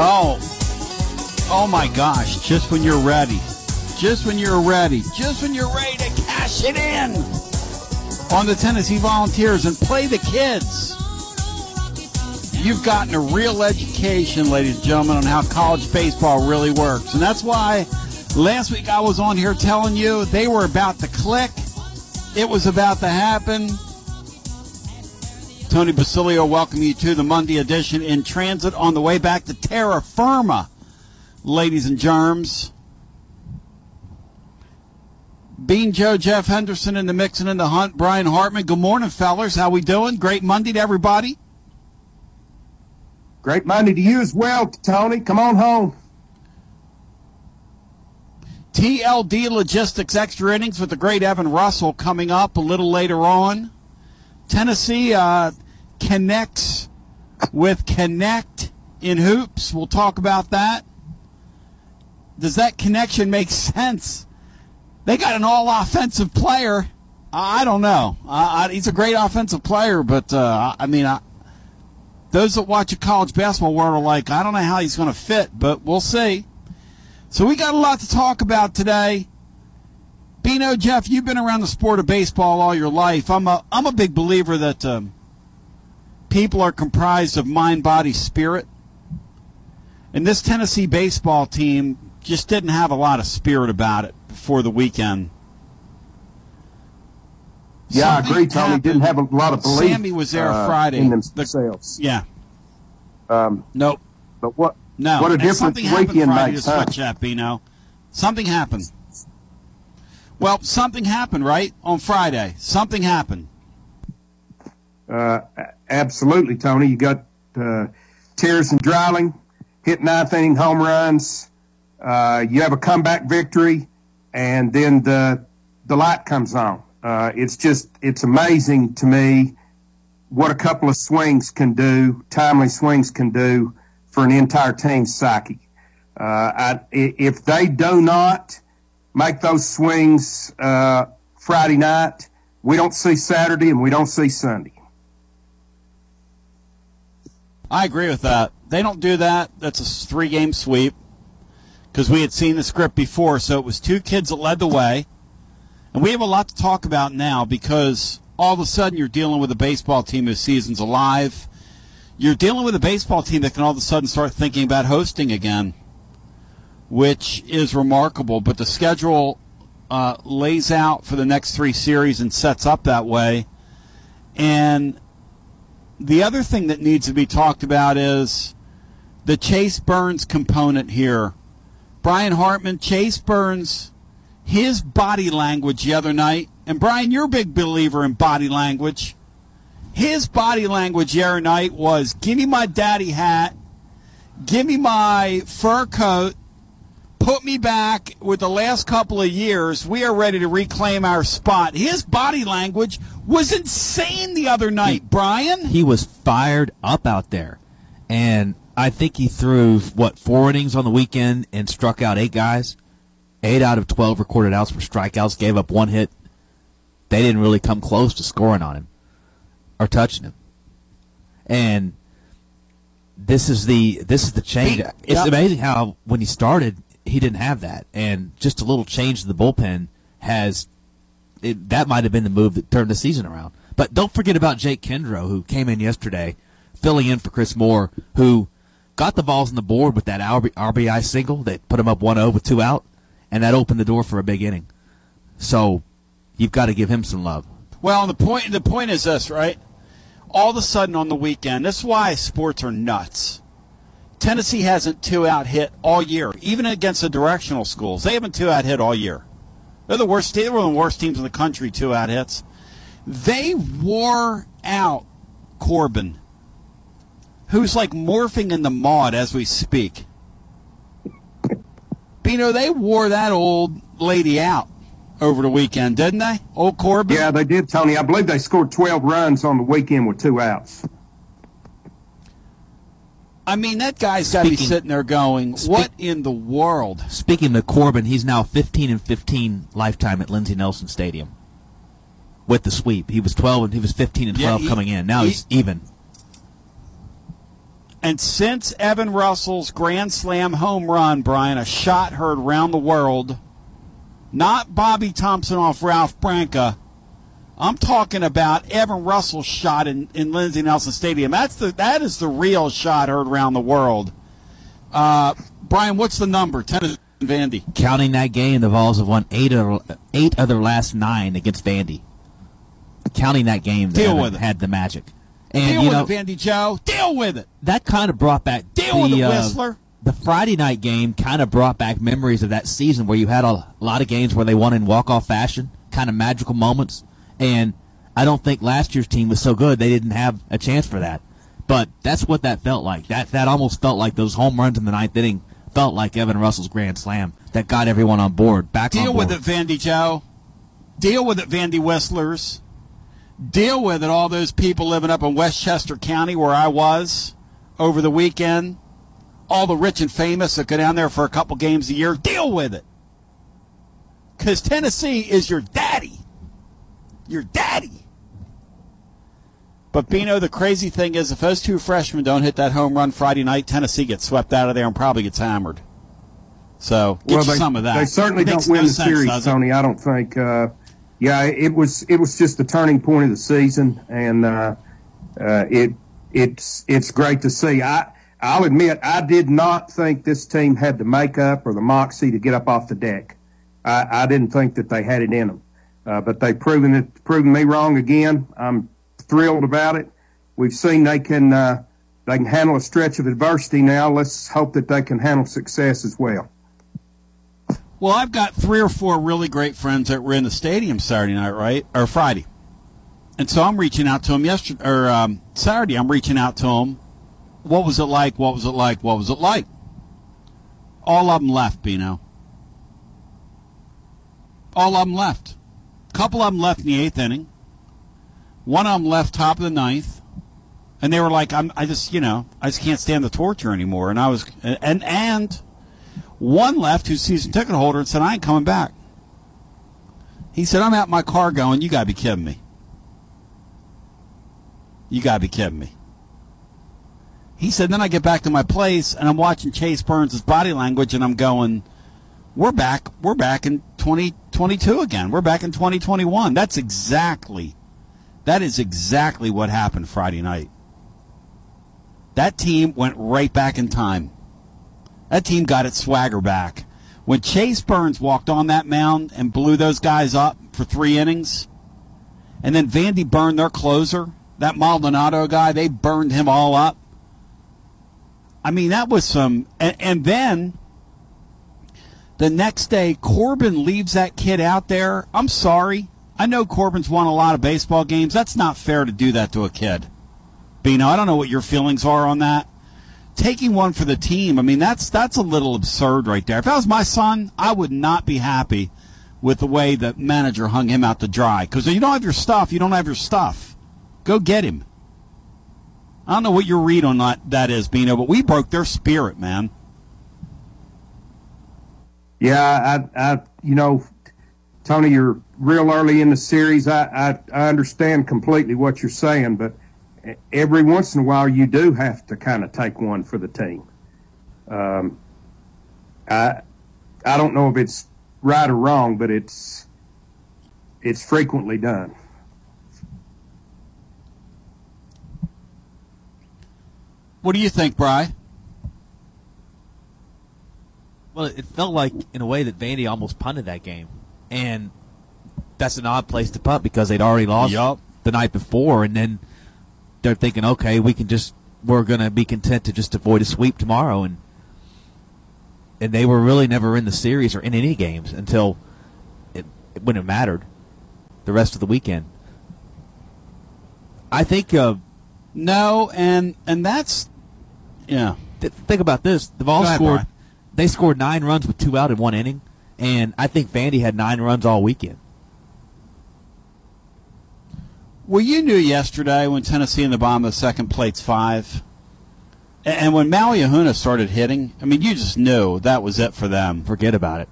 Oh, oh my gosh! Just when you're ready, just when you're ready, just when you're ready to cash it in on the Tennessee Volunteers and play the kids. You've gotten a real education, ladies and gentlemen, on how college baseball really works, and that's why last week I was on here telling you they were about to click. It was about to happen. Tony Basilio welcome you to the Monday edition in transit on the way back to terra firma, ladies and germs. Bean Joe, Jeff Henderson in the mix and in the hunt. Brian Hartman. Good morning, fellers. How we doing? Great Monday to everybody. Great Monday to you as well, Tony. Come on home. TLD Logistics extra innings with the great Evan Russell coming up a little later on. Tennessee uh, connects with Knecht in hoops. We'll talk about that. Does that connection make sense? They got an all offensive player. I don't know. I, he's a great offensive player, but uh, I mean, I, those that watch a college basketball world are like, I don't know how he's going to fit, but we'll see. So we got a lot to talk about today. Bino, Jeff, you've been around the sport of baseball all your life. I'm a I'm a big believer that um, people are comprised of mind, body, spirit. And this Tennessee baseball team just didn't have a lot of spirit about it before the weekend. Yeah, Something I agree, Tony. Happened. Didn't have a lot of belief. Sammy was there uh, Friday. In themselves. The, yeah. Um, nope. But what? No. What a difference! weekend Friday makes. Switch that, Bino. Something happened. Well, something happened, right? On Friday. Something happened. Uh, absolutely, Tony. You got uh, Terrace and Dreiling hit ninth inning home runs. Uh, you have a comeback victory, and then the the light comes on. Uh, it's just it's amazing to me what a couple of swings can do, timely swings can do for an entire team's psyche. Uh, I, if they do not make those swings uh, Friday night, we don't see Saturday and we don't see Sunday. I agree with that. They don't do that. That's a three game sweep because we had seen the script before. So it was two kids that led the way. And we have a lot to talk about now because all of a sudden you're dealing with a baseball team whose season's alive. You're dealing with a baseball team that can all of a sudden start thinking about hosting again, which is remarkable. But the schedule uh, lays out for the next three series and sets up that way. And the other thing that needs to be talked about is the Chase Burns component here. Brian Hartman, Chase Burns, his body language the other night, and Brian, you're a big believer in body language. His body language the other night was give me my daddy hat, give me my fur coat, put me back with the last couple of years. We are ready to reclaim our spot. His body language was insane the other night, he, Brian. He was fired up out there. And I think he threw, what, four innings on the weekend and struck out eight guys. Eight out of 12 recorded outs for strikeouts, gave up one hit. They didn't really come close to scoring on him or touching him. And this is the this is the change. It's amazing how when he started, he didn't have that, and just a little change to the bullpen has it, that might have been the move that turned the season around. But don't forget about Jake Kendro, who came in yesterday, filling in for Chris Moore, who got the balls on the board with that RBI single that put him up 1-0 with two out, and that opened the door for a big inning. So you've got to give him some love. Well, the point the point is this, right? All of a sudden on the weekend, that's why sports are nuts. Tennessee hasn't two out hit all year, even against the directional schools. They haven't two out hit all year. They're the worst. They were the worst teams in the country. Two out hits. They wore out Corbin, who's like morphing in the mud as we speak. You know, they wore that old lady out over the weekend, didn't they? Old Corbin. Yeah, they did, Tony. I believe they scored 12 runs on the weekend with two outs. I mean, that guy's got to be sitting there going, "What in the world?" Speaking of Corbin, he's now 15 and 15 lifetime at Lindsey Nelson Stadium with the sweep. He was 12 and he was 15 and 12 yeah, he, coming in. Now he, he's even. And since Evan Russell's Grand Slam home run, Brian, a shot heard round the world, not Bobby Thomson off Ralph Branca. I'm talking about Evan Russell's shot in, in Lindsey Nelson Stadium. That's the that is the real shot heard around the world. Uh, Brian, what's the number? Tennessee Vandy. Counting that game, the Vols have won eight of eight of their last nine against Vandy. Counting that game, with it. had the magic. And Deal you with know it, Vandy Joe. Deal with it. that kind of brought back Deal the, with it, uh, Whistler. the Friday night game kind of brought back memories of that season where you had a lot of games where they won in walk off fashion, kind of magical moments. And I don't think last year's team was so good they didn't have a chance for that. But that's what that felt like. That that almost felt like those home runs in the ninth inning felt like Evan Russell's grand slam that got everyone on board. Back Deal board. with it, Vandy Joe. Deal with it, Vandy Whistlers. Deal with it, all those people living up in Westchester County where I was over the weekend. All the rich and famous that go down there for a couple games a year. Deal with it. Because Tennessee is your daddy. Your daddy. But Bino, the crazy thing is, if those two freshmen don't hit that home run Friday night, Tennessee gets swept out of there and probably gets hammered. So get well, they, some of that. They certainly don't win no the sense, series. Tony. I don't think. Uh, yeah, it was it was just the turning point of the season, and uh, uh, it it's it's great to see. I I'll admit I did not think this team had the makeup or the moxie to get up off the deck. I, I didn't think that they had it in them, uh, but they've proven it proven me wrong again. I'm thrilled about it. We've seen they can uh, they can handle a stretch of adversity now. Let's hope that they can handle success as well. Well, I've got three or four really great friends that were in the stadium Saturday night, right, or Friday, and so I'm reaching out to them yesterday or um, Saturday. I'm reaching out to them. What was it like? What was it like? What was it like? All of them left, Bino. All of them left. Couple of them left in the eighth inning. One of them left top of the ninth, and they were like, "I'm, I just, you know, I just can't stand the torture anymore." And I was, and and one left who's season ticket holder and said, I ain't coming back. He said, I'm out my car going, you got to be kidding me. You got to be kidding me. He said, then I get back to my place and I'm watching Chase Burns' body language and I'm going, we're back, we're back in 2022 again. We're back in 2021. That's exactly, that is exactly what happened Friday night. That team went right back in time. That team got its swagger back. When Chase Burns walked on that mound and blew those guys up for three innings, and then Vandy burned their closer, that Maldonado guy, they burned him all up. I mean, that was some. And, and then the next day, Corbin leaves that kid out there. I'm sorry. I know Corbin's won a lot of baseball games. That's not fair to do that to a kid. Bino, I don't know what your feelings are on that taking one for the team. I mean, that's that's a little absurd right there. If that was my son, I would not be happy with the way the manager hung him out to dry. Because you don't have your stuff, you don't have your stuff. Go get him. I don't know what your read on that, that is, Bino, but we broke their spirit, man. Yeah, I, I, you know, Tony, you're real early in the series. I, I, I understand completely what you're saying, but every once in a while you do have to kind of take one for the team. Um, I, I don't know if it's right or wrong, but it's, it's frequently done. What do you think, Bry? Well, it felt like, in a way, that Vandy almost punted that game, and that's an odd place to punt because they'd already lost Yup. the night before, and then they're thinking, okay, we can just we're going to be content to just avoid a sweep tomorrow, and and they were really never in the series or in any games until it, when it mattered, the rest of the weekend. I think. Uh, No, and and that's yeah. th- think about this: the Go scored. They scored nine runs with two out in one inning, and I think Vandy had nine runs all weekend. Well, you knew yesterday when Tennessee in the bottom of the second plate's five, and, and when Maui Ahuna started hitting, I mean, you just knew that was it for them. Forget about it.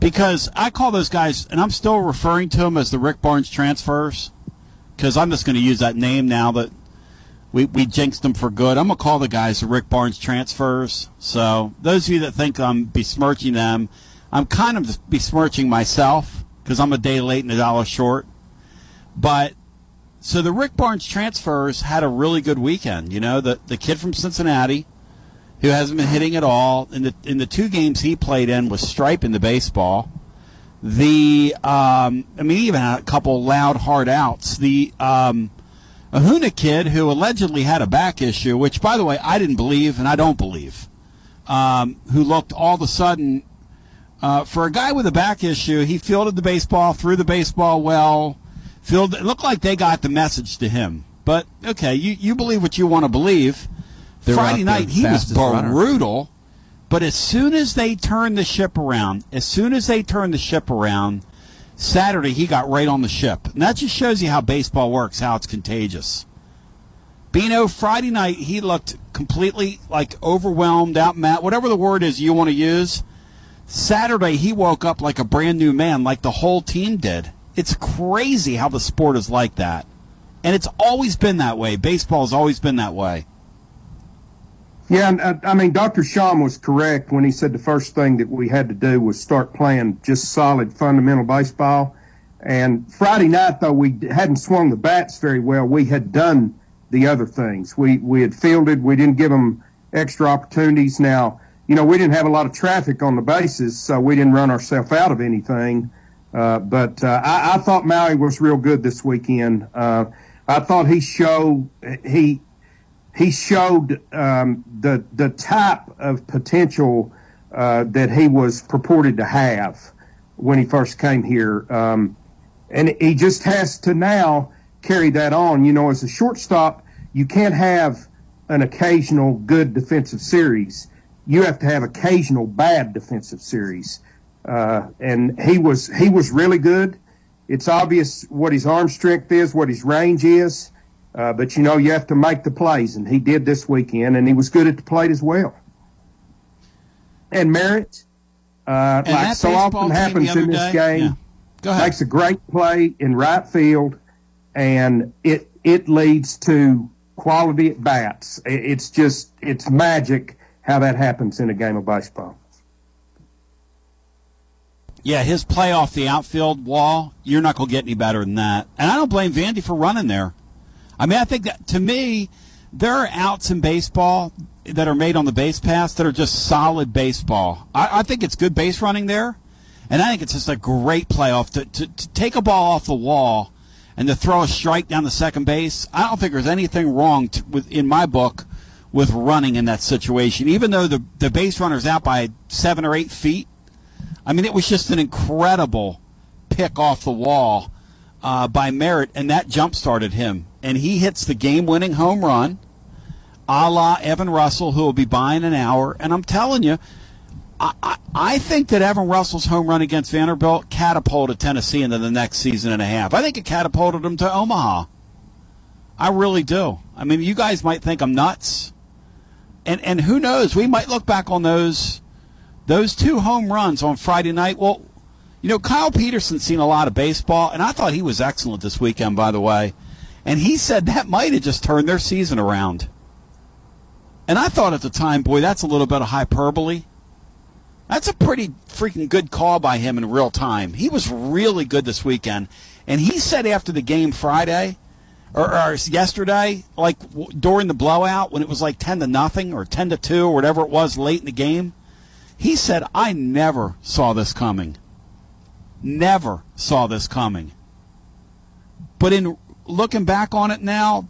Because I call those guys, and I'm still referring to them as the Rick Barnes transfers, because I'm just going to use that name now. That we, we jinxed them for good. I'm gonna call the guys the Rick Barnes transfers. So those of you that think I'm besmirching them, I'm kind of besmirching myself because I'm a day late and a dollar short. But so the Rick Barnes transfers had a really good weekend. You know, the the kid from Cincinnati who hasn't been hitting at all in the in the two games he played in was striping the baseball. The um, I mean, he even had a couple loud hard outs. The um, Ahuna kid who allegedly had a back issue, which by the way I didn't believe and I don't believe, um, who looked all of a sudden uh, for a guy with a back issue, he fielded the baseball, threw the baseball well. Fielded, it looked like they got the message to him. But okay, you, you believe what you want to believe. They're Friday night he was fastest runner. brutal, but as soon as they turned the ship around, as soon as they turned the ship around, Saturday he got right on the ship, and that just shows you how baseball works, how it's contagious. Bino Friday night he looked completely like overwhelmed, out mad, whatever the word is you want to use. Saturday he woke up like a brand new man, like the whole team did. It's crazy how the sport is like that. And it's always been that way. Baseball has always been that way. Yeah, and, uh, I mean, Dr. Sham was correct when he said the first thing that we had to do was start playing just solid fundamental baseball. And Friday night, though we hadn't swung the bats very well, we had done the other things. We we had fielded. We didn't give them extra opportunities. Now, you know, we didn't have a lot of traffic on the bases, so we didn't run ourselves out of anything. Uh, but uh, I, I thought Maui was real good this weekend. Uh, I thought he showed he he showed um, the the type of potential uh, that he was purported to have when he first came here, um, and he just has to now carry that on. You know, as a shortstop, you can't have an occasional good defensive series. You have to have occasional bad defensive series, uh, and he was he was really good. It's obvious what his arm strength is, what his range is. Uh, but you know, you have to make the plays, and he did this weekend, and he was good at the plate as well. And Merritt, uh, And like so often happens in this day- game, yeah. Makes a great play in right field, and it it leads to quality at bats. It's just it's magic how that happens in a game of baseball. Yeah, his play off the outfield wall, you're not going to get any better than that. And I don't blame Vandy for running there. I mean, I think that to me, there are outs in baseball that are made on the base pass that are just solid baseball. I, I think it's good base running there, and I think it's just a great playoff to, to, to take a ball off the wall and to throw a strike down the second base. I don't think there's anything wrong to, with in my book with running in that situation, even though the the base runner's out by seven or eight feet. I mean, it was just an incredible pick off the wall uh, by Merritt, and that jump started him. And he hits the game winning home run, a la Evan Russell, who will be by in an hour. And I'm telling you, I, I, I think that Evan Russell's home run against Vanderbilt catapulted Tennessee into the next season and a half. I think it catapulted them to Omaha. I really do. I mean, you guys might think I'm nuts. And, and who knows? We might look back on those those two home runs on Friday night. Well, you know, Kyle Peterson's seen a lot of baseball, and I thought he was excellent this weekend, by the way. And he said that might have just turned their season around. And I thought at the time, boy, that's a little bit of hyperbole. That's a pretty freaking good call by him in real time. He was really good this weekend. And he said after the game Friday, or, or yesterday, like w- during the blowout when it was like 10 to nothing or 10 to 2 or whatever it was late in the game, he said, I never saw this coming. Never saw this coming. But in looking back on it now,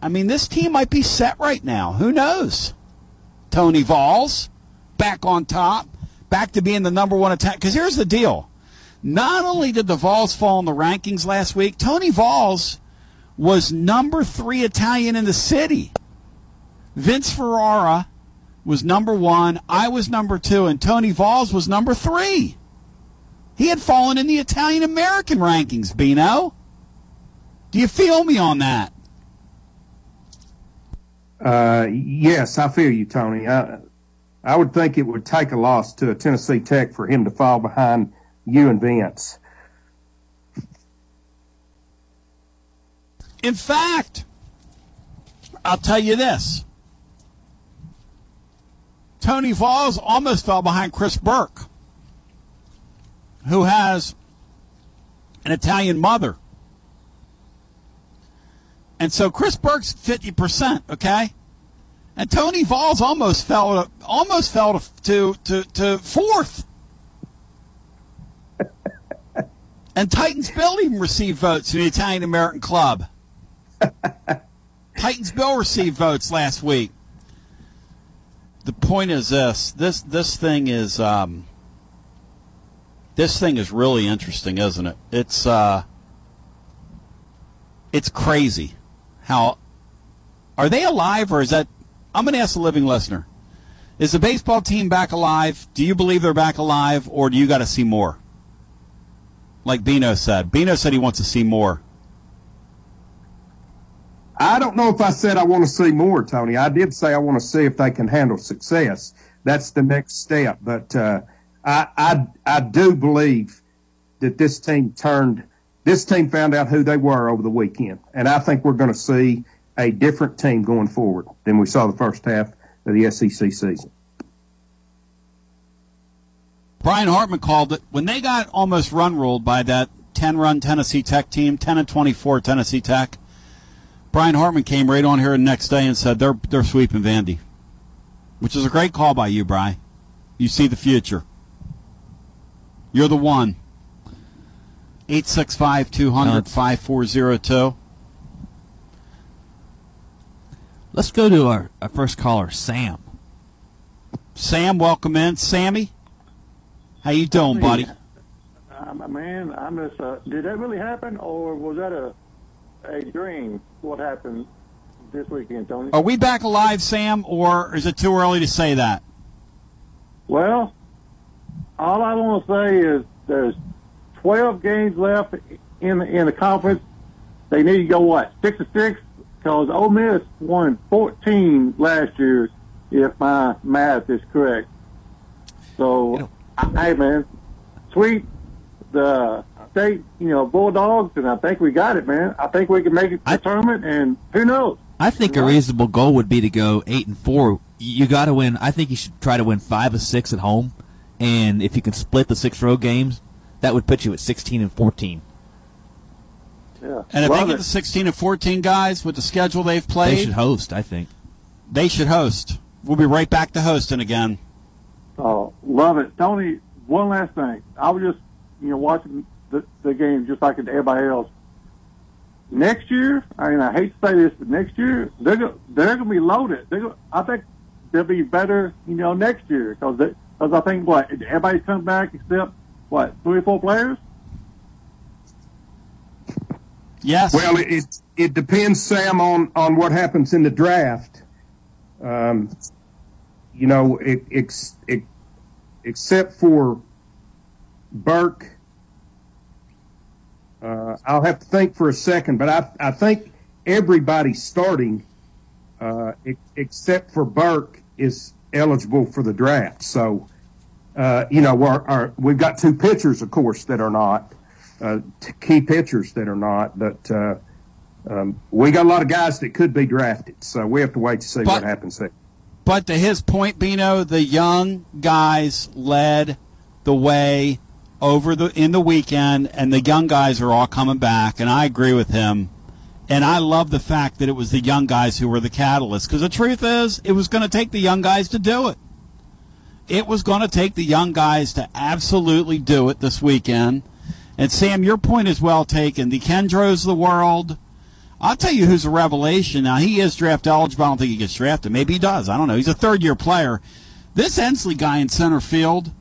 I mean, this team might be set right now. Who knows? Tony Vols back on top, back to being the number one attack. Because here's the deal. Not only did the Vols fall in the rankings last week, Tony Vols was number three Italian in the city. Vince Ferrara was number one, I was number two, and Tony Vols was number three. He had fallen in the Italian American rankings, Bino. Do you feel me on that? Uh, yes, I feel you, Tony. I, I would think it would take a loss to a Tennessee Tech for him to fall behind you and Vince. In fact, I'll tell you this. Tony Vols almost fell behind Chris Burke, who has an Italian mother. And so Chris Burke's 50%, okay? And Tony Vols almost fell to, almost fell to, to, to fourth. and Titans Bill even received votes in the Italian American Club. Titans Bill received votes last week. The point is this: this this thing is um, this thing is really interesting, isn't it? It's uh, it's crazy how are they alive or is that? I'm going to ask the living listener: Is the baseball team back alive? Do you believe they're back alive, or do you got to see more? Like Bino said, Bino said he wants to see more. I don't know if I said I want to see more, Tony. I did say I want to see if they can handle success. That's the next step. But uh, I, I, I do believe that this team turned. This team found out who they were over the weekend, and I think we're going to see a different team going forward than we saw the first half of the SEC season. Brian Hartman called it when they got almost run ruled by that 10 run Tennessee Tech team, 10 and 24 Tennessee Tech. Brian Hartman came right on here the next day and said they're they're sweeping Vandy, which is a great call by you, Brian. You see the future. You're the one. 865 200 5402. Let's go to our, our first caller, Sam. Sam, welcome in. Sammy, how you doing, buddy? Um, man, I miss. Uh, did that really happen, or was that a a dream? What happened this weekend, Tony? Are we back alive, Sam, or is it too early to say that? Well, all I want to say is there's 12 games left in in the conference. They need to go what six to six because Ole Miss won 14 last year, if my math is correct. So, you know, hey man, sweet the state, you know, Bulldogs, and I think we got it, man. I think we can make it to the tournament, and who knows? I think a reasonable goal would be to go eight and four. You got to win. I think you should try to win five or six at home, and if you can split the six road games, that would put you at sixteen and fourteen. Yeah. And if Love they get it. the 16 and 14 guys with the schedule they've played, They should host. I think. they should host. We'll be right back to hosting again. Oh, love it, Tony. One last thing. I was just, you know, watching the, the game just like everybody else. Next year, I mean, I hate to say this, but next year they're go, they're going to be loaded. They're go, I think they'll be better, you know, next year because because I think what everybody's come back except what three or four players. Yes. Well, it it, it depends, Sam, on, on what happens in the draft. Um, you know, it, ex, it, except for Burke, uh, I'll have to think for a second, but I I think everybody starting, uh, except for Burke, is eligible for the draft. So, uh, you know, our, our, we've got two pitchers, of course, that are not uh, key pitchers that are not, but uh, um, we got a lot of guys that could be drafted. So we have to wait to see But- what happens there. But to his point, Bino, the young guys led the way over the in the weekend, and the young guys are all coming back. And I agree with him. And I love the fact that it was the young guys who were the catalyst. Because the truth is, it was going to take the young guys to do it. It was going to take the young guys to absolutely do it this weekend. And Sam, your point is well taken. The Kendros of the world. I'll tell you who's a revelation. Now he is draft eligible. I don't think he gets drafted. Maybe he does. I don't know. He's a third year player. This Ensley guy in center field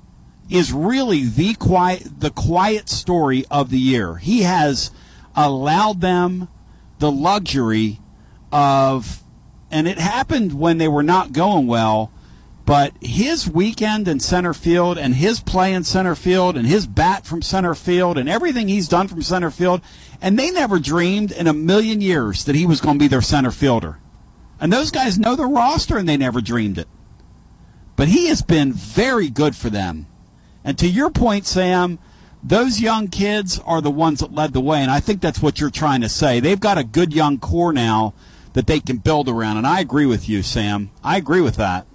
is really the quiet the quiet story of the year. He has allowed them the luxury of and it happened when they were not going well, but his weekend in center field and his play in center field and his bat from center field and everything he's done from center field, and they never dreamed in a million years that he was going to be their center fielder. And those guys know the roster and they never dreamed it. But he has been very good for them. And to your point, Sam, those young kids are the ones that led the way. And I think that's what you're trying to say. They've got a good young core now that they can build around. And I agree with you, Sam. I agree with that.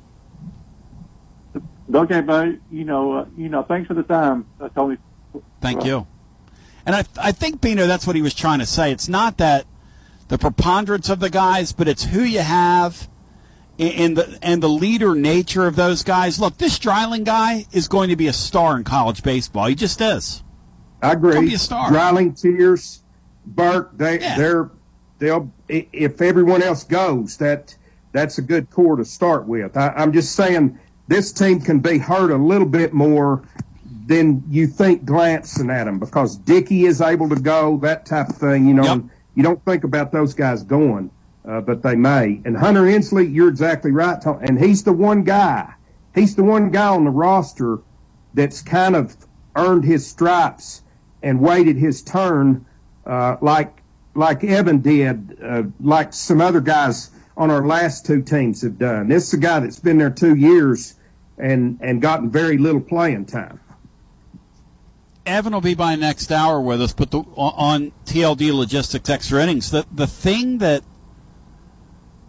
Okay, but you know, uh, you know, thanks for the time, uh, Tony. Thank you. And I, I think Bino, that's what he was trying to say. It's not that the preponderance of the guys, but it's who you have and the and the leader nature of those guys. Look, this Dreiling guy is going to be a star in college baseball. He just is. I agree. He'll be a star. Dreiling, Tears, Burke, they Yeah. they're they'll if everyone else goes, that that's a good core to start with. I, I'm just saying this team can be hurt a little bit more than you think glancing at them because Dickey is able to go, that type of thing. You know, Yep. you don't think about those guys going, uh, but they may. And Hunter Ensley, you're exactly right, Tom, and he's the one guy. He's the one guy on the roster that's kind of earned his stripes and waited his turn, uh, like like Evan did, uh, like some other guys on our last two teams have done. This is a guy that's been there two years and and gotten very little playing time. Evan will be by next hour with us, but the, on TLD Logistics Extra Innings, the the thing that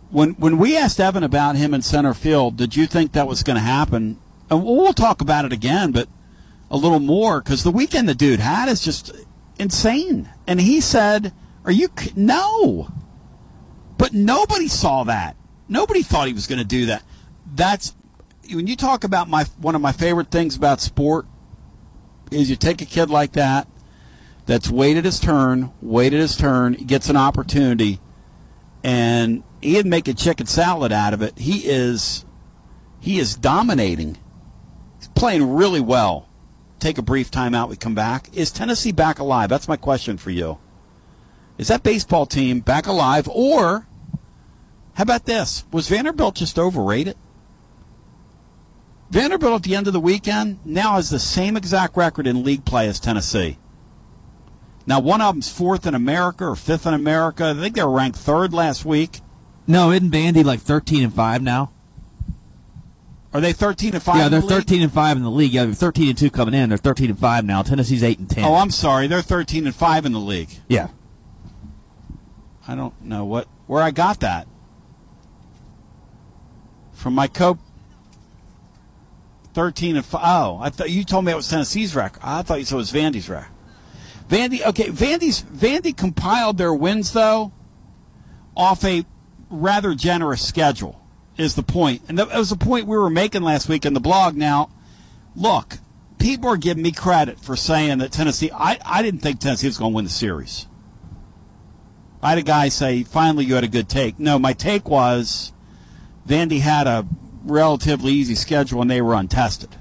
when when we asked Evan about him in center field, did you think that was going to happen? And we'll we'll talk about it again, but a little more because the weekend the dude had is just insane. And he said, "Are you no?" But nobody saw that. Nobody thought he was going to do that. That's when you talk about my one of my favorite things about sport is you take a kid like that that's waited his turn, waited his turn, gets an opportunity, and he didn't make a chicken salad out of it. He is he is dominating. He's playing really well. Take a brief timeout. We come back. Is Tennessee back alive? That's my question for you. Is that baseball team back alive, or how about this? Was Vanderbilt just overrated? Vanderbilt at the end of the weekend now has the same exact record in league play as Tennessee. Now, one of them's fourth in America or fifth in America. I think they were ranked third last week. No, isn't Vandy like thirteen and five now? Are they 13 and 5? yeah, they're the league? thirteen and five in the league. Yeah, they're thirteen and two coming in. They're thirteen and five now. Tennessee's eight and ten. Oh, I'm sorry. They're 13 and 5 in the league. yeah. I don't know what where I got that. From my co 13 and 5. Oh, I thought you told me it was Tennessee's record. I thought you said it was Vandy's record. Vandy, okay, Vandy's Vandy compiled their wins though off a rather generous schedule. Is the point. and that was the point we were making last week in the blog. Now, look, people are giving me credit for saying that Tennessee. I, I didn't think Tennessee was going to win the series. I had a guy say, finally, you had a good take. No, my take was Vandy had a relatively easy schedule and they were untested.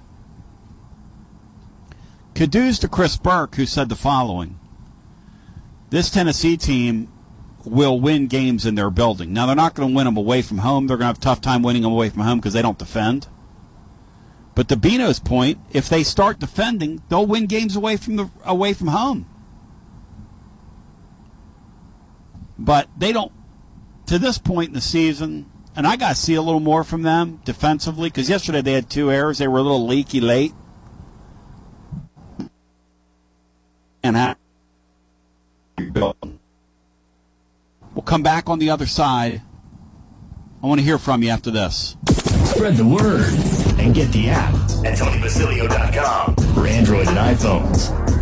Kudos to Chris Burke, who said the following This Tennessee team will win games in their building. Now, they're not going to win them away from home. They're going to have a tough time winning them away from home because they don't defend. But to Bino's point, if they start defending, they'll win games away from the away from home. But they don't. To this point in the season, and I got to see a little more from them defensively because yesterday they had two errors. They were a little leaky late, and ha- we'll come back on the other side. I want to hear from you after this. Spread the word and get the app at TonyBasilio.com for Android and iPhones.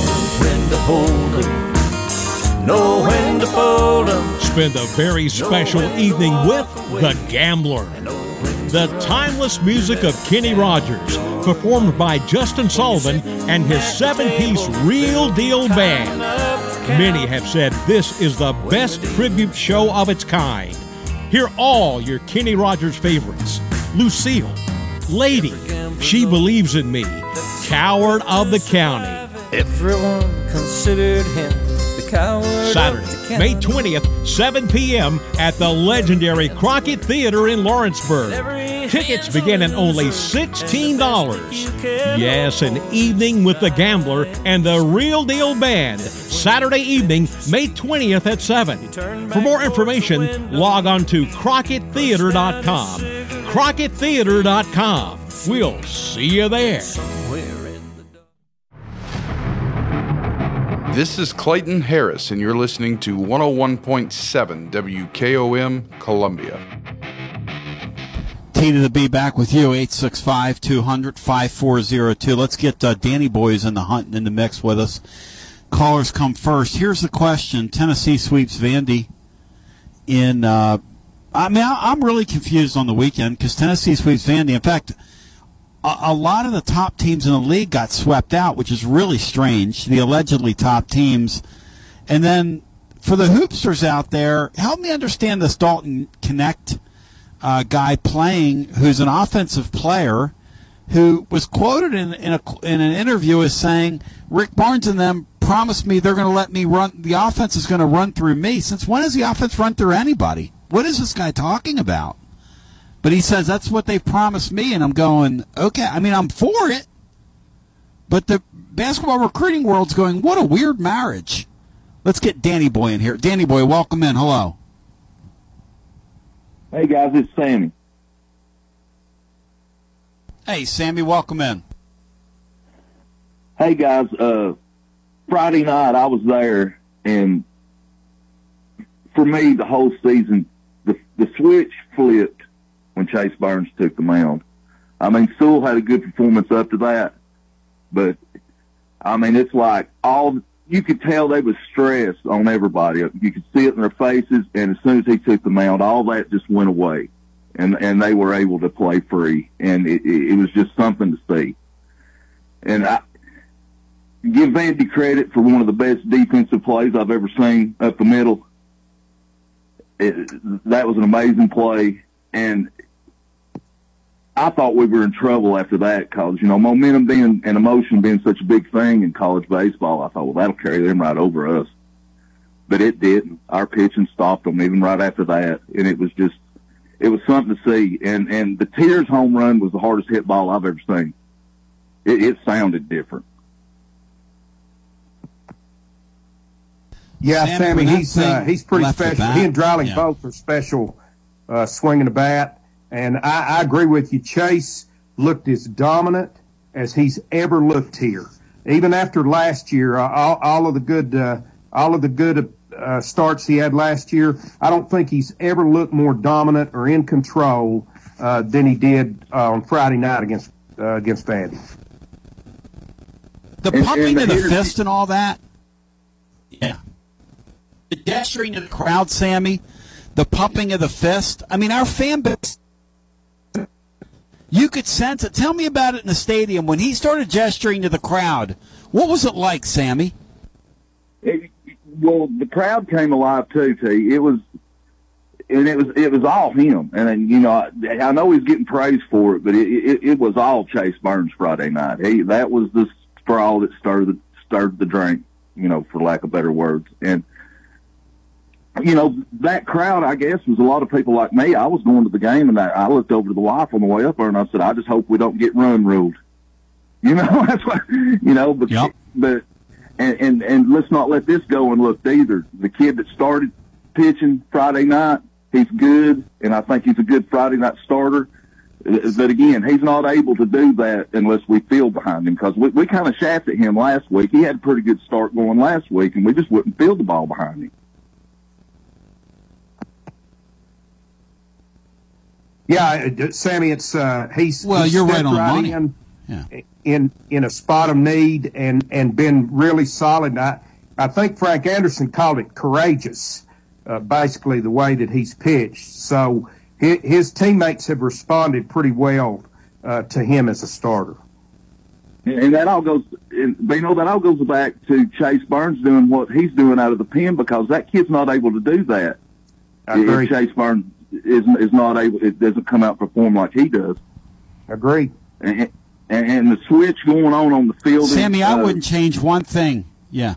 to hold 'em, know when to fold 'em. Spend a very special evening with The Gambler. The timeless music of Kenny Rogers, performed by Justin Sullivan and his seven piece Real Deal Band. Many have said this is the best tribute show of its kind. Hear all your Kenny Rogers favorites Lucille, Lady, She Believes in Me, Coward of the County. Everyone considered him the coward Saturday. May 20th, 7 p.m. at the legendary Crockett Theater in Lawrenceburg. Tickets begin at only $16. Yes, an evening with the Gambler and the Real Deal Band. Saturday evening, May 20th at 7. For more information, log on to CrockettTheater.com. CrockettTheater.com. We'll see you there. This is Clayton Harris, and you're listening to 101.7 WKOM Columbia. T to the B back with you, 865 200 5402. Let's get uh, Danny Boys in the hunt in the mix with us. Callers come first. Here's the question Tennessee sweeps Vandy in. Uh, I mean, I, I'm really confused on the weekend because Tennessee sweeps Vandy. In fact, a, a lot of the top teams in the league got swept out, which is really strange. The allegedly top teams, and then for the hoopsters out there, help me understand this Dalton Knecht uh, guy playing, who's an offensive player, who was quoted in in, a, in an interview as saying, "Rick Barnes and them promised me they're going to let me run. The offense is going to run through me. Since when has the offense run through anybody? What is this guy talking about?" But he says that's what they promised me, and I'm going, okay. I mean, I'm for it, but the basketball recruiting world's going, what a weird marriage. Let's get Danny Boy in here. Danny Boy, welcome in. Hello. Hey guys, it's Sammy. Hey, Sammy, welcome in. Hey guys, uh, Friday night I was there, and for me, the whole season, the the switch flipped when Chase Burns took the mound. I mean, Sewell had a good performance up to that, but I mean, it's like all you could tell they was stressed on everybody. You could see it in their faces, and as soon as he took the mound, all that just went away, and and they were able to play free, and it, it was just something to see. And I give Vandy credit for one of the best defensive plays I've ever seen up the middle. It, that was an amazing play, and I thought we were in trouble after that because, you know, momentum being and emotion being such a big thing in college baseball, I thought, well, that'll carry them right over us. But it didn't. Our pitching stopped them even right after that. And it was just, it was something to see. And, and the Tears home run was the hardest hit ball I've ever seen. It, it sounded different. Yeah, Sammy, Sammy, he's uh, he's pretty special. He and Dreiling yeah. both are special uh, swinging the bat. And I, I agree with you. Chase looked as dominant as he's ever looked here. Even after last year, uh, all, all of the good uh, all of the good uh, starts he had last year, I don't think he's ever looked more dominant or in control uh, than he did uh, on Friday night against uh, against Vandy. The And- pumping and the of the hitters- fist and all that. Yeah. The gesturing of the crowd, Sammy. The pumping of the fist. I mean, our fan base. You could sense it. Tell me about it in the stadium when he started gesturing to the crowd. What was it like, Sammy? It, well, the crowd came alive too. T. It was, and it was it was all him. And you know, I, I know he's getting praised for it, but it, it it was all Chase Burns Friday night. He that was the straw that stirred the stirred the drink. You know, for lack of better words. And you know, that crowd, I guess, was a lot of people like me. I was going to the game, and I, I looked over to the wife on the way up there, and I said, "I just hope we don't get run ruled." You know, that's what you know. But but and, and and let's not let this go unlooked either. The kid that started pitching Friday night, he's good, and I think he's a good Friday night starter. Uh, but again, he's not able to do that unless we field behind him because we, we kind of shafted him last week. He had a pretty good start going last week, and we just wouldn't field the ball behind him. Yeah, uh, Sammy, it's uh, he's Well, he's you're right stepped on the money. in, Yeah. in in a spot of need and and been really solid. I I think Frank Anderson called it courageous, uh, basically the way that he's pitched. So his, his teammates have responded pretty well uh, to him as a starter. And that all goes, and, you know, that all goes back to Chase Burns doing what he's doing out of the pen because that kid's not able to do that. I agree. Chase Burns is is not able, it doesn't come out and perform like he does. Agree. And, and, and the switch going on on the field. Sammy, I uh, wouldn't change one thing. Yeah.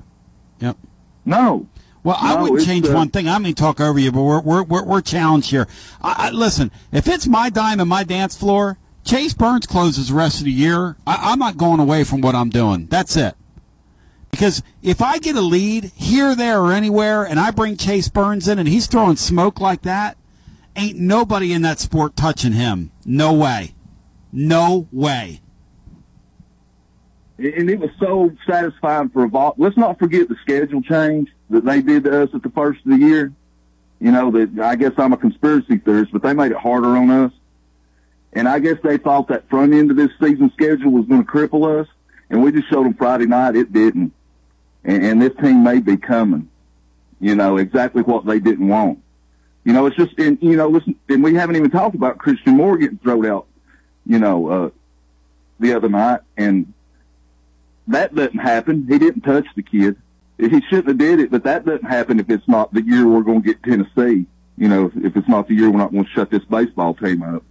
Yep. No. Well, I wouldn't change uh, one thing. I'm going to talk over you, but we're we're we're, we're challenged here. I, I, listen, if it's my dime and my dance floor, Chase Burns closes the rest of the year. I, I'm not going away from what I'm doing. That's it. Because if I get a lead here, there, or anywhere, and I bring Chase Burns in and he's throwing smoke like that, ain't nobody in that sport touching him. No way. No way. and it was so satisfying for a Vol. Let's not forget the schedule change that they did to us at the first of the year. You know that I guess I'm a conspiracy theorist, but they made it harder on us. And I guess they thought that front end of this season schedule was going to cripple us, and we just showed them Friday night it didn't. And, and this team may be coming. You know exactly what they didn't want. You know it's just and you know listen, and we haven't even talked about Christian Moore getting thrown out. You know, uh, the other night, and that doesn't happen. He didn't touch the kid. He shouldn't have did it, but that doesn't happen if it's not the year we're going to get Tennessee. You know, if it's not the year we're not going to shut this baseball team up.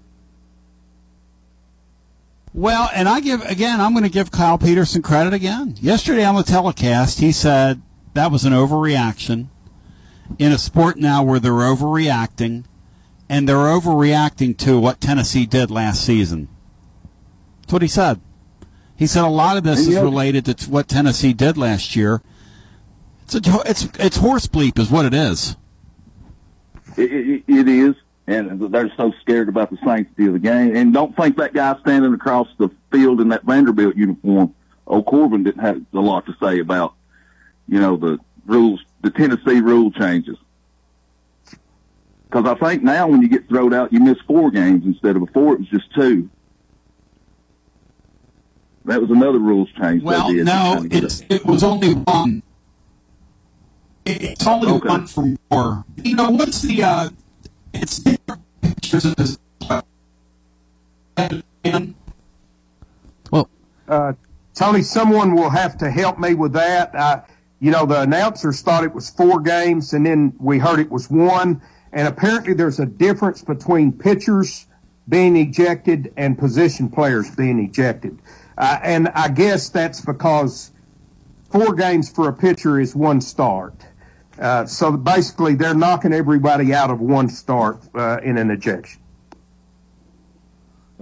Well, and I give again. I'm going to give Kyle Peterson credit again. Yesterday on the telecast, he said that was an overreaction in a sport now where they're overreacting, and they're overreacting to what Tennessee did last season. That's what he said. He said a lot of this is related to what Tennessee did last year. It's a, it's it's horse bleep, is what it is. It, it, it is, and they're so scared about the sanctity of the game. And don't think that guy standing across the field in that Vanderbilt uniform, O'Corbin, didn't have a lot to say about, you know, the rules, the Tennessee rule changes. Because I think now when you get thrown out, you miss four games instead of before it was just two. That was another rules change. Well, they did. no, it's it was only one. It's only Okay. one from four. You know what's the? uh It's different pictures. of this. Uh, Tony, someone will have to help me with that. I, you know, the announcers thought it was four games, and then we heard it was one. And apparently, there's a difference between pitchers being ejected and position players being ejected. Uh, and I guess that's because four games for a pitcher is one start. Uh, so basically, they're knocking everybody out of one start uh, in an ejection.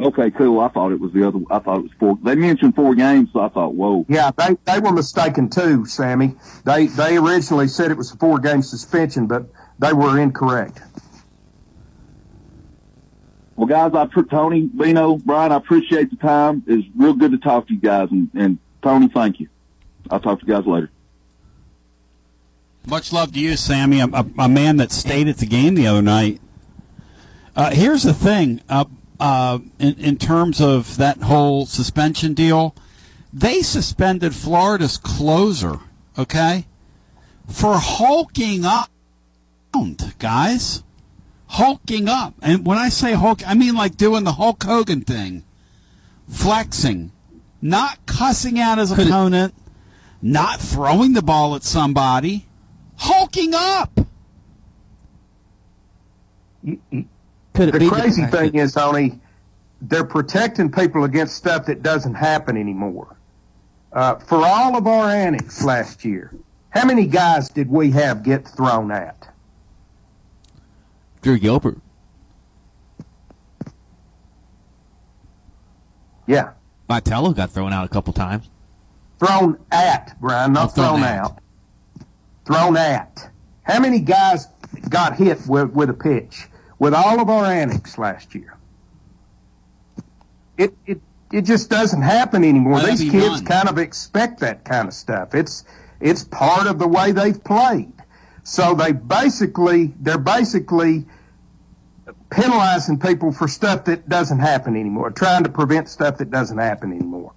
Okay, cool. I thought it was the other. I thought it was four. They mentioned four games, so I thought, whoa. Yeah, they, they were mistaken too, Sammy. They they originally said it was a four game suspension, but they were incorrect. Well, guys, I pr- Tony, Bino, Brian, I appreciate the time. It's real good to talk to you guys, and, and Tony, thank you. I'll talk to you guys later. Much love to you, Sammy, a, a, a man that stayed at the game the other night. Uh, here's the thing uh, uh, in, in terms of that whole suspension deal, they suspended Florida's closer, okay, for hulking up, guys. Hulking up. And when I say hulk, I mean like doing the Hulk Hogan thing, flexing, not cussing out his opponent, not throwing the ball at somebody, hulking up. Could the crazy thing is, Tony, they're protecting people against stuff that doesn't happen anymore. Uh, for all of our annex last year, how many guys did we have get thrown at? Drew Gilbert. Yeah. Vitello got thrown out a couple times. Thrown at, Brian, not Oh, thrown thrown, out. Thrown at. How many guys got hit with, with a pitch with all of our annex last year? It, it, it just doesn't happen anymore. It These kids kind of expect that kind of stuff. It's, it's part of the way they've played. So they basically, they're basically penalizing people for stuff that doesn't happen anymore, trying to prevent stuff that doesn't happen anymore.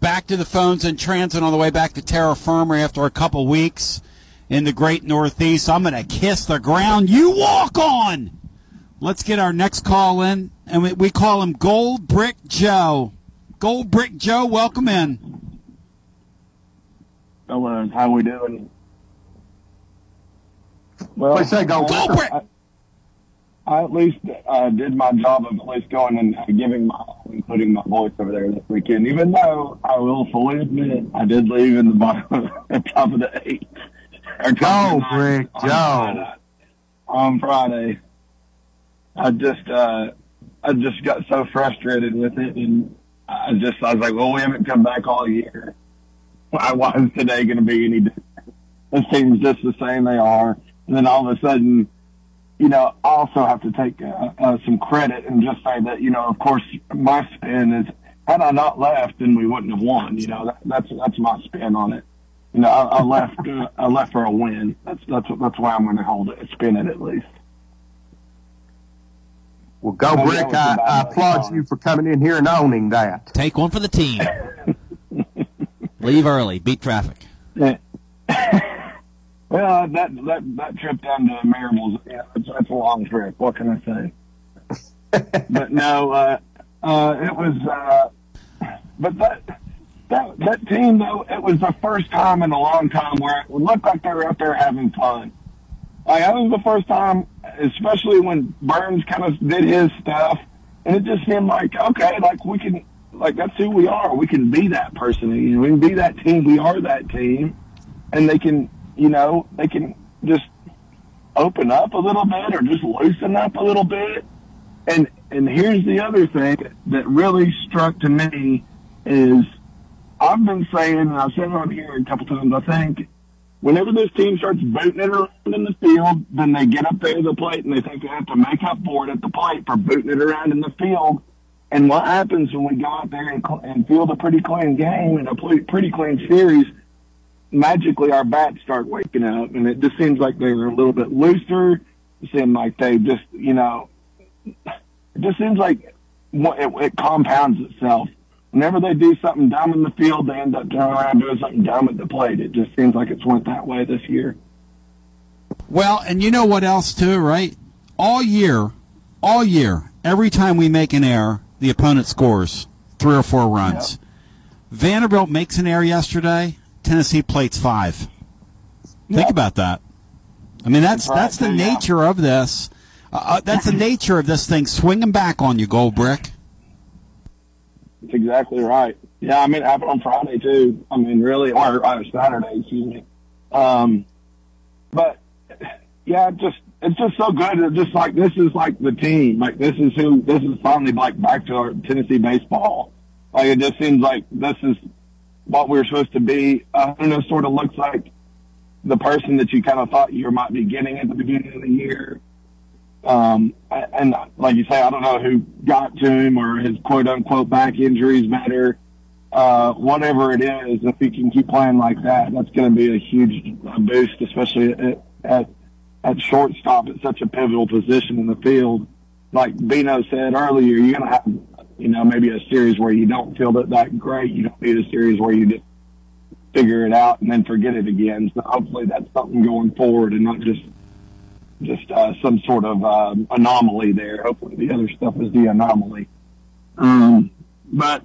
back to the phones in transit on the way back to terra firma after a couple weeks in the great northeast i'm going to kiss the ground you walk on let's get our next call in and we, we call him gold brick joe gold brick joe welcome in Hello, how are we doing? Well, Please say go. I, I, I at least uh, did my job of at least going and uh, giving my and putting my voice over there this weekend. Even though I will fully admit I did leave in the bottom, at top of the eight. Or top of the Go, Brick, on Joe. Friday. On Friday, I just uh, I just got so frustrated with it, and I just I was like, well, we haven't come back all year. Why, why is today going to be any different? This team's just the same they are. And then all of a sudden, you know, I also have to take uh, uh, some credit and just say that, you know, of course, my spin is had I not left, then we wouldn't have won. You know, that, that's that's my spin on it. You know, I, I left uh, I left for a win. That's that's that's why I'm going to hold it, spin it at least. Well, go, Oh, Brick. I, I applaud you for coming in here and owning that. Take one for the team. Leave early. Beat traffic. Yeah. well, that that that trip down to Maribel's, yeah, that's, that's a long trip. What can I say? but no, uh, uh, it was. Uh, but that that that team though, it was the first time in a long time where it looked like they were out there having fun. Like that was the first time, especially when Burns kind of did his stuff, and it just seemed like okay, like we can, like that's who we are. We can be that person. We can be that team. We are that team, and they can, you know, they can just open up a little bit or just loosen up a little bit. And and here's the other thing that really struck to me is I've been saying, and I've said it on here a couple times. I think whenever this team starts booting it around in the field, then they get up there to the plate and they think they have to make up for it at the plate for booting it around in the field. And what happens when we go out there and, and field a pretty clean game and a pretty clean series? Magically, our bats start waking up, and it just seems like they're a little bit looser. It seems like they just, you know, it just seems like it, it compounds itself whenever they do something dumb in the field, they end up turning around doing something dumb at the plate. It just seems like it's went that way this year. Well, and you know what else too, right? All year, all year, every time we make an error, the opponent scores three or four runs. Vanderbilt makes an error yesterday. Tennessee plates five. Think about that. I mean, that's that's the nature of this. Uh, uh, that's the nature of this thing swinging back on you, Gold Brick. That's exactly right. Yeah, I mean, it happened on Friday too. I mean, really, or, or Saturday, excuse me. Um, but yeah, just it's just so good. It's just like this is like the team. Like this is who this is finally like back to our Tennessee baseball. Like it just seems like this is what we're supposed to be. Uh, and it sort of looks like the person that you kind of thought you might be getting at the beginning of the year. Um, and like you say, I don't know who got to him or his quote unquote back injuries better. Uh, whatever it is, if he can keep playing like that, that's going to be a huge boost, especially at, at, at shortstop at such a pivotal position in the field. Like Bino said earlier, you're going to have, you know, maybe a series where you don't feel that, that great. You don't need a series where you just figure it out and then forget it again. So hopefully that's something going forward and not just just uh, some sort of um, anomaly there. Hopefully, the other stuff is the anomaly. Um, but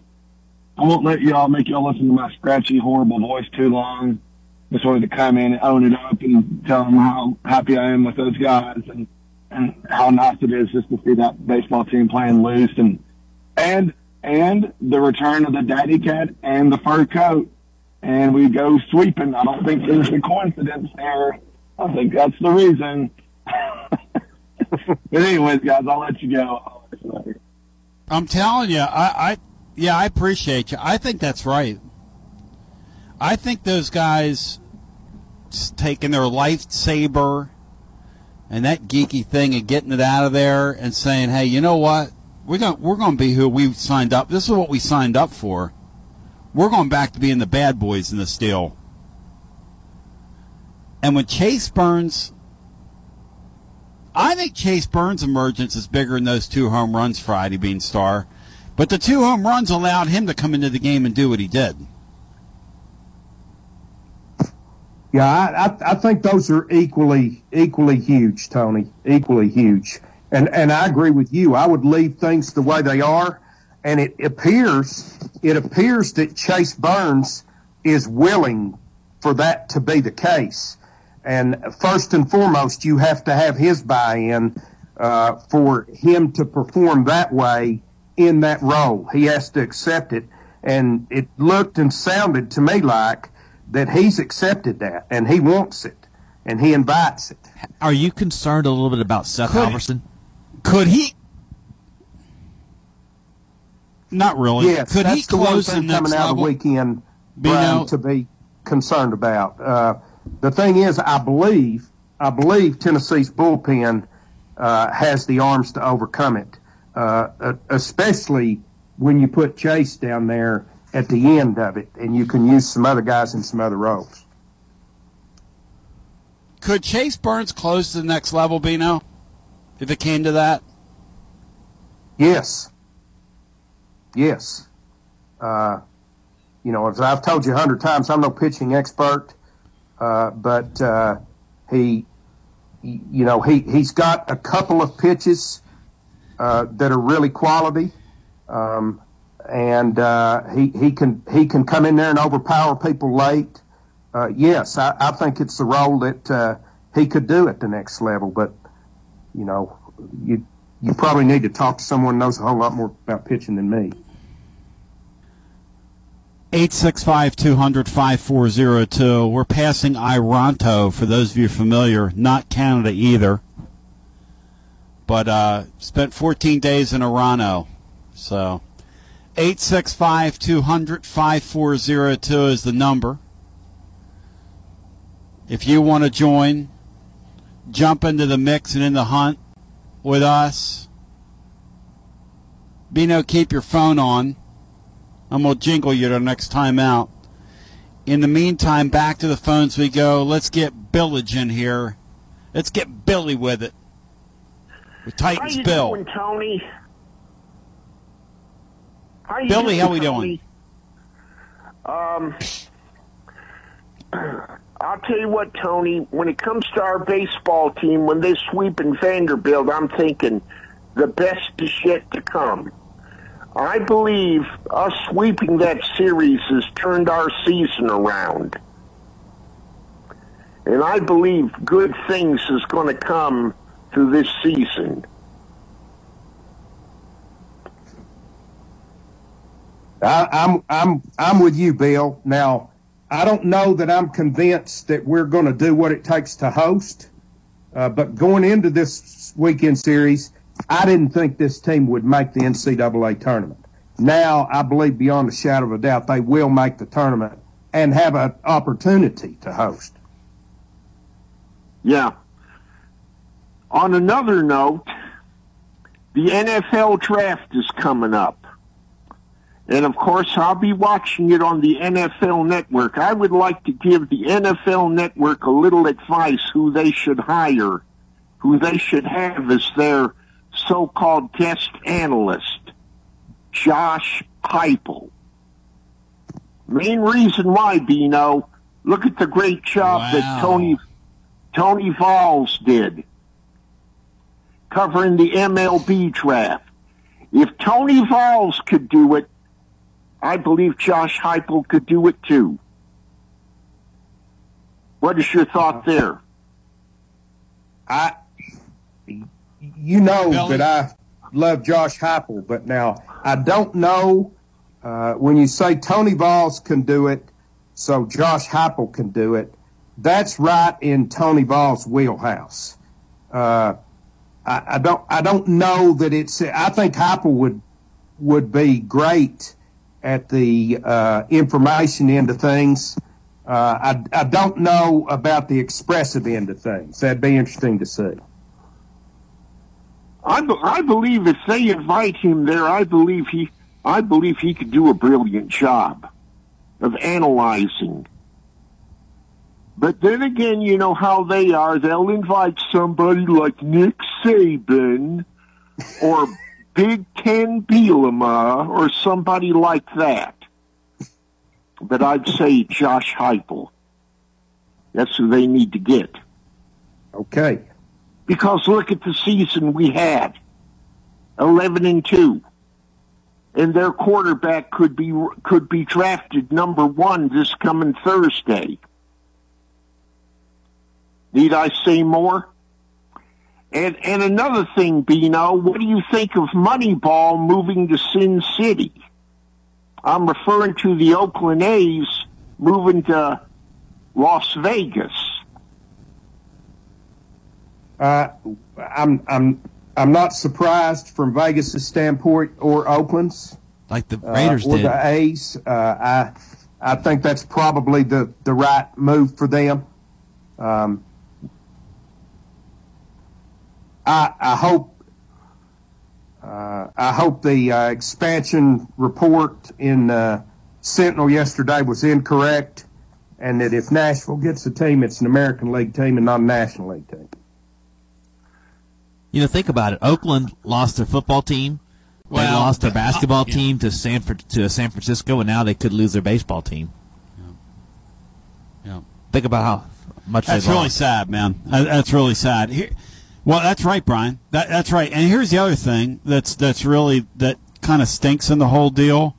I won't let y'all make y'all listen to my scratchy, horrible voice too long. Just wanted to come in and own it up and tell them how happy I am with those guys and and how nice it is just to see that baseball team playing loose and and and the return of the daddy cat and the fur coat. And we go sweeping. I don't think there's a coincidence there. I think that's the reason. but anyways, guys, I'll let you go. I'm telling you, I, I yeah, I appreciate you. I think that's right. I think those guys taking their lightsaber and that geeky thing and getting it out of there and saying, "Hey, you know what? We're going we're going to be who we signed up. This is what we signed up for. We're going back to being the bad boys in the steel." And when Chase Burns I think Chase Burns' emergence is bigger than those two home runs Friday being star. But the two home runs allowed him to come into the game and do what he did. Yeah, I, I, I think those are equally equally huge, Tony. Equally huge, and and I agree with you. I would leave things the way they are, and it appears it appears that Chase Burns is willing for that to be the case. And first and foremost, you have to have his buy-in uh, for him to perform that way in that role. He has to accept it, and it looked and sounded to me like that he's accepted that and he wants it and he invites it. Are you concerned a little bit about Seth Could- Halvorsen? Could he? Not really. Yes, Could he that's the one close the thing next coming out of the level? weekend, Bino? Brian, to be concerned about. Uh, the thing is, I believe, I believe Tennessee's bullpen uh, has the arms to overcome it, uh, uh, especially when you put Chase down there at the end of it, and you can use some other guys in some other roles. Could Chase Burns close to the next level, Bino? If it came to that? Yes. Yes. Uh, you know, as I've told you a hundred times, I'm no pitching expert, uh, but uh, he, you know, he he's got a couple of pitches uh, that are really quality, um, and uh, he he can he can come in there and overpower people late. Uh, yes, I, I think it's the role that he could do at the next level. But you know, you you probably need to talk to someone who knows a whole lot more about pitching than me. 865 200 5402. We're passing Ironto, for those of you familiar, not Canada either. But uh, spent 14 days in Orono. So 865 200 5402 is the number. If you want to join, jump into the mix and in the hunt with us. Bino, keep your phone on. I'm going to jingle you the next time out. In the meantime, back to the phones we go. Let's get Billage in here. Let's get Billy with it. With Titans how you Bill. Doing, Tony? How you Billy, doing, how we Tony? Um, I'll tell you what, Tony. When it comes to our baseball team, when they sweep in Vanderbilt, I'm thinking the best is yet to come. I believe us sweeping that series has turned our season around. And I believe good things is going to come through this season. I, I'm I'm I'm with you, Bill. Now, I don't know that I'm convinced that we're going to do what it takes to host, uh, but going into this weekend series, I didn't think this team would make the NCAA tournament. Now, I believe beyond a shadow of a doubt they will make the tournament and have an opportunity to host. Yeah. On another note, the NFL draft is coming up. And of course, I'll be watching it on the NFL network. I would like to give the NFL network a little advice who they should hire, who they should have as their so-called guest analyst, Josh Heupel. Main reason why, Bino, look at the great job that Tony Tony Vols did covering the MLB draft. If Tony Vols could do it, I believe Josh Heupel could do it too. What is your thought uh-huh. there? I, you know that I love Josh Heupel, but now I don't know uh, when you say Tony Vols can do it, so Josh Heupel can do it. That's right in Tony Vols' wheelhouse. Uh, I, I don't. I don't know that it's. I think Heupel would would be great at the uh, information end of things. Uh, I, I don't know about the expressive end of things. That'd be interesting to see. I, I believe if they invite him there, I believe he, I believe he could do a brilliant job of analyzing. But then again, you know how they are. They'll invite somebody like Nick Saban or Big Ten Bielema or somebody like that. But I'd say Josh Heupel. That's who they need to get. Okay. Because look at the season we had. 11 and 2. And their quarterback could be could be drafted number 1 this coming Thursday. Need I say more? And and another thing, Bino, what do you think of Moneyball moving to Sin City? I'm referring to the Oakland A's moving to Las Vegas. Uh, I'm I'm I'm not surprised from Vegas' standpoint or Oakland's. Like the uh, Raiders or did. the A's. Uh, I I think that's probably the the right move for them. Um, I I hope uh, I hope the uh, expansion report in uh, Sentinel yesterday was incorrect, and that if Nashville gets a team, it's an American League team and not a National League team. You know, think about it. Oakland lost their football team. they lost their uh, basketball yeah. team to San to San Francisco, and now they could lose their baseball team. Yeah. Think about how much That's really lost. sad, man. That's really sad. Here, Well, that's right, Brian. That, that's right. And here's the other thing that's that's really that kind of stinks in the whole deal,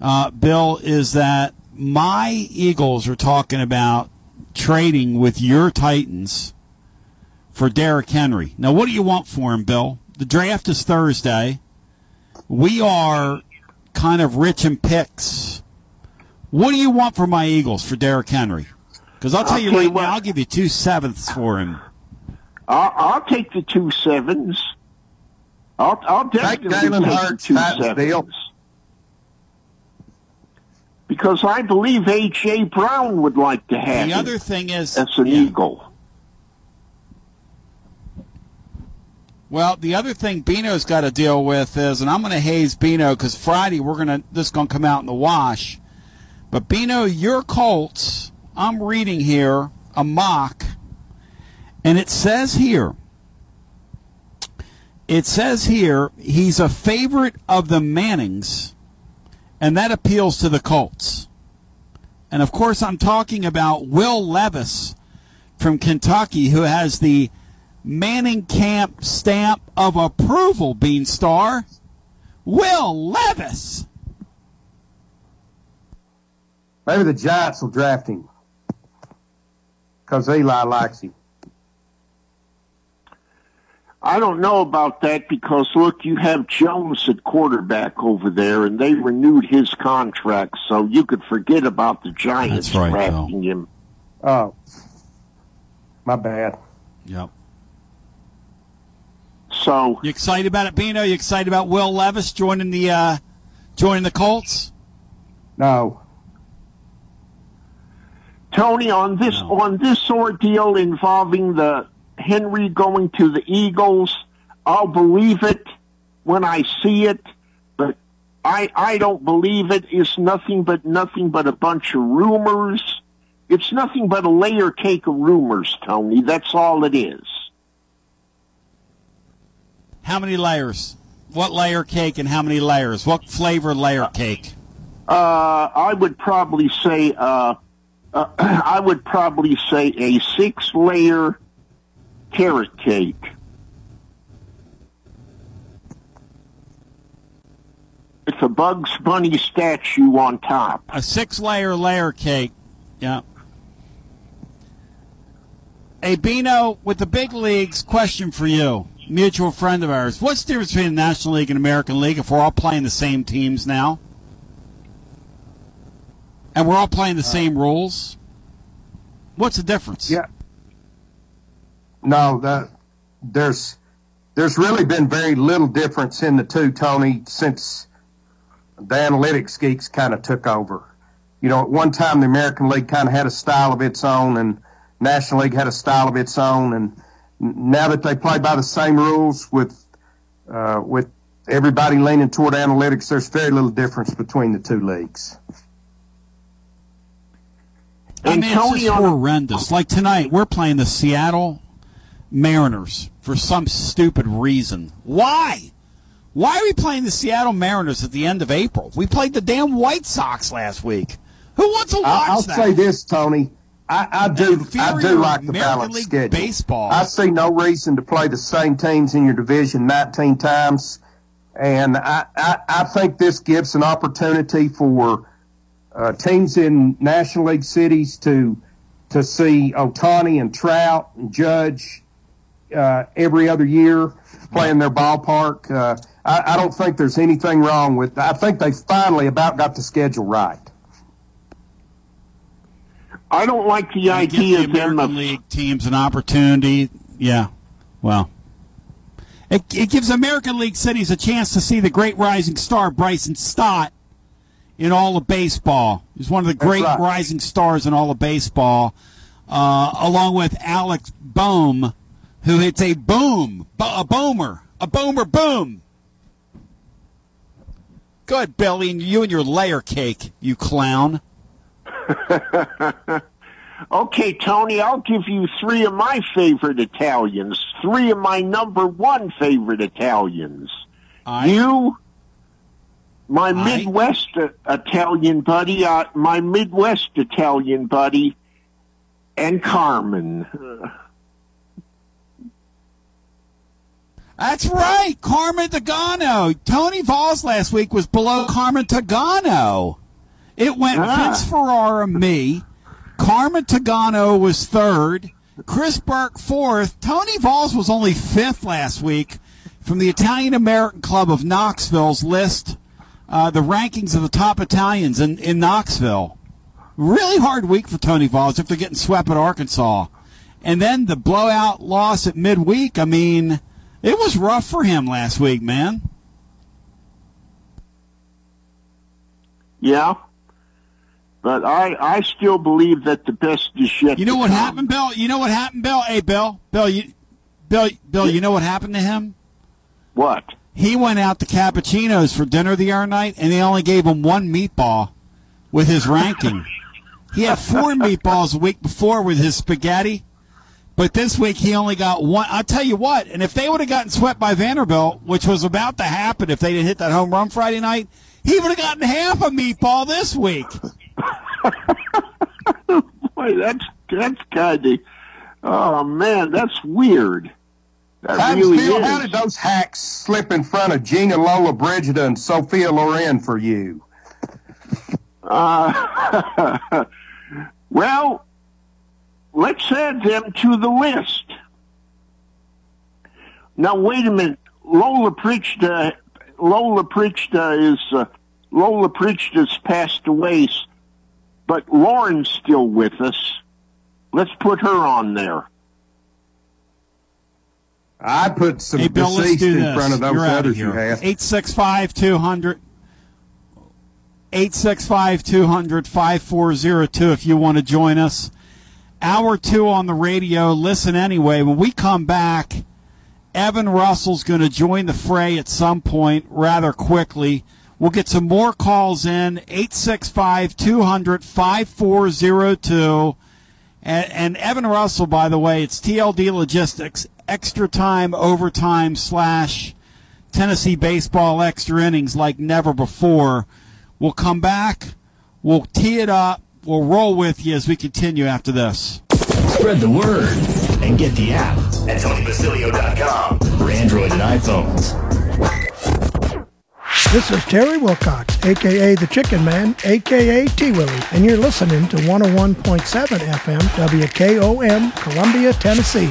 uh, Bill, is that my Eagles are talking about trading with your Titans for Derrick Henry. Now, what do you want for him, Bill? The draft is Thursday. We are kind of rich in picks. What do you want for my Eagles for Derrick Henry? Because I'll tell you I'll tell right you what. now, I'll give you two sevenths for him. I'll, I'll take the two sevens. I'll, I'll definitely take the Hurts, two Pat Because I believe A.J. Brown would like to have The him other thing is, as an Eagle. Well, the other thing Bino's got to deal with is, and I'm going to haze Bino because Friday we're going to this is going to come out in the wash. But Bino, your Colts, I'm reading here a mock, and it says here, it says here he's a favorite of the Mannings, and that appeals to the Colts. And of course, I'm talking about Will Levis from Kentucky, who has the Manning Camp stamp of approval, Beanstar. Will Levis. Maybe the Giants will draft him because Eli likes him. I don't know about that because look, you have Jones at quarterback over there, and they renewed his contract, so you could forget about the Giants That's right, drafting him. Oh, my bad. Yep. So You excited about it, Bino? You excited about Will Levis joining the uh, joining the Colts? No. Tony, on this on this ordeal involving the Henry going to the Eagles, I'll believe it when I see it, but I I don't believe it. It's nothing but nothing but a bunch of rumors. It's nothing but a layer cake of rumors, Tony. That's all it is. How many layers? What layer cake and how many layers? What flavor layer cake? Uh, I would probably say uh, uh, I would probably say a six layer carrot cake. It's a Bugs Bunny statue on top. A six layer layer cake. Yeah. Hey, Bino, with the big leagues, question for you. Mutual friend of ours. What's the difference between the National League and American League if we're all playing the same teams now? And we're all playing the uh, same rules? What's the difference? Yeah. No, that there's there's really been very little difference in the two, Tony, since the analytics geeks kind of took over. You know, at one time the American League kind of had a style of its own, and National League had a style of its own, and now that they play by the same rules with uh, with everybody leaning toward analytics, there's very little difference between the two leagues. I mean, it's just horrendous. Like tonight, we're playing the Seattle Mariners for some stupid reason. Why? Why are we playing the Seattle Mariners at the end of April? We played the damn White Sox last week. Who wants to watch I- I'll say this, Tony. I, I do. I do like the American balanced League schedule. baseball. I see no reason to play the same teams in your division 19 times, and I, I, I think this gives an opportunity for uh, teams in National League cities to to see Ohtani and Trout and Judge uh, every other year playing their ballpark. Uh, I, I don't think there's anything wrong with. I think they finally about got the schedule right. I don't like the idea the American League teams an opportunity. Yeah, well, it, it gives American League cities a chance to see the great rising star Bryson Stott in all of baseball. He's one of the great right. rising stars in all of baseball, uh, along with Alex Bohm, who hits a boom, a boomer, a boomer boom. Good, Billy, and you and your layer cake, you clown. Okay, Tony, I'll give you three of my favorite Italians. Three of my number one favorite Italians. You, my Midwest uh, Italian buddy, uh, my Midwest Italian buddy, and Carmen. That's right, Carmen Tagano. Tony Vols last week was below Carmen Tagano. It went Ah. Vince Ferrara, me. Carmen Tagano was third. Chris Burke fourth. Tony Vols was only fifth last week from the Italian American Club of Knoxville's list, uh, the rankings of the top Italians in, in Knoxville. Really hard week for Tony Vols after getting swept at Arkansas. And then the blowout loss at midweek. I mean, it was rough for him last week, man. Yeah. But I, I still believe that the best is yet You know what come. happened, Bill? You know what happened, Bill? Hey, Bill, Bill, you, Bill, Bill, you know what happened to him? What? He went out to Cappuccino's for dinner the other night, and they only gave him one meatball with his ranking. he had four meatballs a week before with his spaghetti, but this week he only got one. I'll tell you what, and if they would have gotten swept by Vanderbilt, which was about to happen if they didn't hit that home run Friday night, he would have gotten half a meatball this week. Boy, that's that's kind of. Oh man, that's weird. That How, really Phil, is. how did those hacks slip in front of Gina Lollobrigida and Sophia Loren for you? Uh, well, let's add them to the list. Now, wait a minute. Lola Prichta, Lola Prichta is, uh, Lola Prichta's passed away, but Lauren's still with us. Let's put her on there. I put some Hey, Bill, deceased in this. front of those You're others you have. 865 200 865 200 5402 if you want to join us. Hour two on the radio. Listen anyway. When we come back, Evan Russell's going to join the fray at some point rather quickly. We'll get some more calls in 865 200 5402. And, and Evan Russell, by the way, it's TLD Logistics, extra time, overtime, slash Tennessee baseball extra innings like never before. We'll come back, we'll tee it up, we'll roll with you as we continue after this. Spread the word and get the app at TonyBasilio.com for Android and iPhones. This is Terry Wilcox, aka the Chicken Man, aka T Willie, and you're listening to 101.7 FM WKOM, Columbia, Tennessee.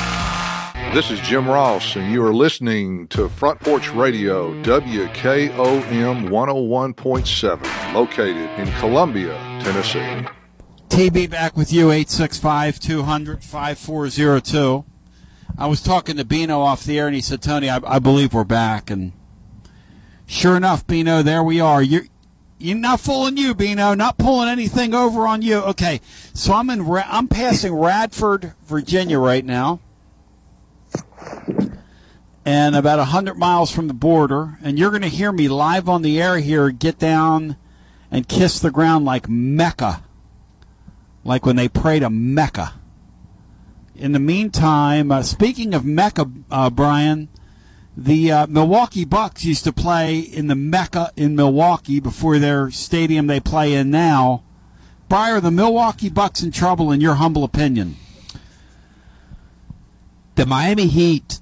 This is Jim Ross, and you are listening to Front Porch Radio, WKOM 101.7, located in Columbia, Tennessee. TB back with you, 865 200 5402. I was talking to Bino off the air, and he said, Tony, I, I believe we're back. And sure enough, Bino, there we are. You're, you're not fooling you, Bino. Not pulling anything over on you. Okay, so I'm in. I'm passing Radford, Virginia, right now, and about hundred miles from the border. And you're going to hear me live on the air here. Get down and kiss the ground like Mecca, like when they pray to Mecca. In the meantime, uh, speaking of Mecca, uh, Brian, the uh, Milwaukee Bucks used to play in the Mecca in Milwaukee before their stadium they play in now. Brian, are the Milwaukee Bucks in trouble, in your humble opinion? The Miami Heat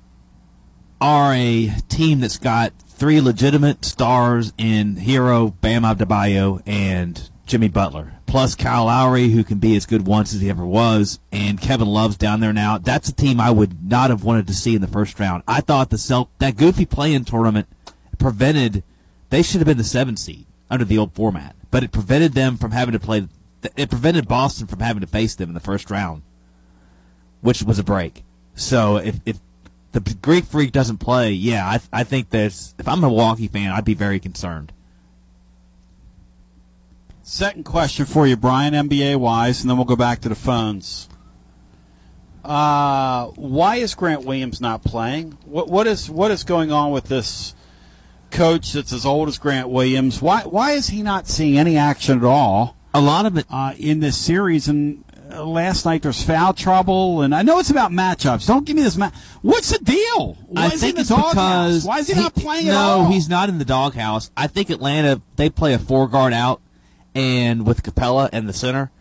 are a team that's got three legitimate stars in Herro, Bam Adebayo, and Jimmy Butler, plus Kyle Lowry, who can be as good once as he ever was, and Kevin Love's down there now. That's a team I would not have wanted to see in the first round. I thought the Celt- that goofy play-in tournament prevented they should have been the seven seed under the old format, but it prevented them from having to play. It prevented Boston from having to face them in the first round, which was a break. So if, if the Greek Freak doesn't play, yeah, I, I think there's. If I'm a Milwaukee fan, I'd be very concerned. Second question for you, Brian, NBA wise, and then we'll go back to the phones. Uh, why is Grant Williams not playing? What what is what is going on with this coach that's as old as Grant Williams? Why why is he not seeing any action at all? A lot of it uh, in this series, and uh, last night there's foul trouble, and I know it's about matchups. Don't give me this. Ma- What's the deal? Why I is he think in it's the doghouse? because Why is he, not playing no, at all? he's not in the doghouse. I think Atlanta they play a four guard out and with Capela and the center,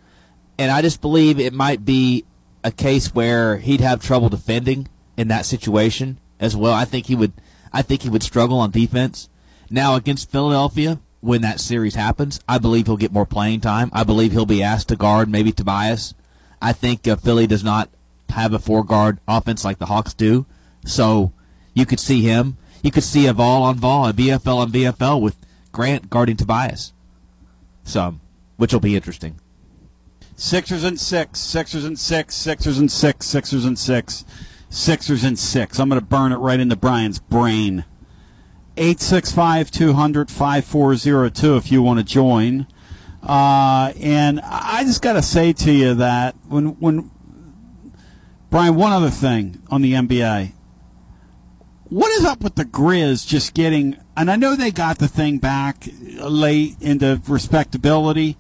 and I just believe it might be a case where he'd have trouble defending in that situation as well. I think he would. I think he would struggle on defense. Now against Philadelphia, when that series happens, I believe he'll get more playing time. I believe he'll be asked to guard maybe Tobias. I think uh, Philly does not have a four guard offense like the Hawks do, so you could see him. You could see a Vol on Vol, a BFL on BFL with Grant guarding Tobias. So, which will be interesting. Sixers and six, Sixers and six, Sixers and six, Sixers and six, Sixers and six. I'm going to burn it right into Brian's brain. 865 200 5402 if you want to join. Uh, and I just got to say to you that when, when, Brian, one other thing on the NBA. What is up with the Grizz just getting, and I know they got the thing back late into respectability,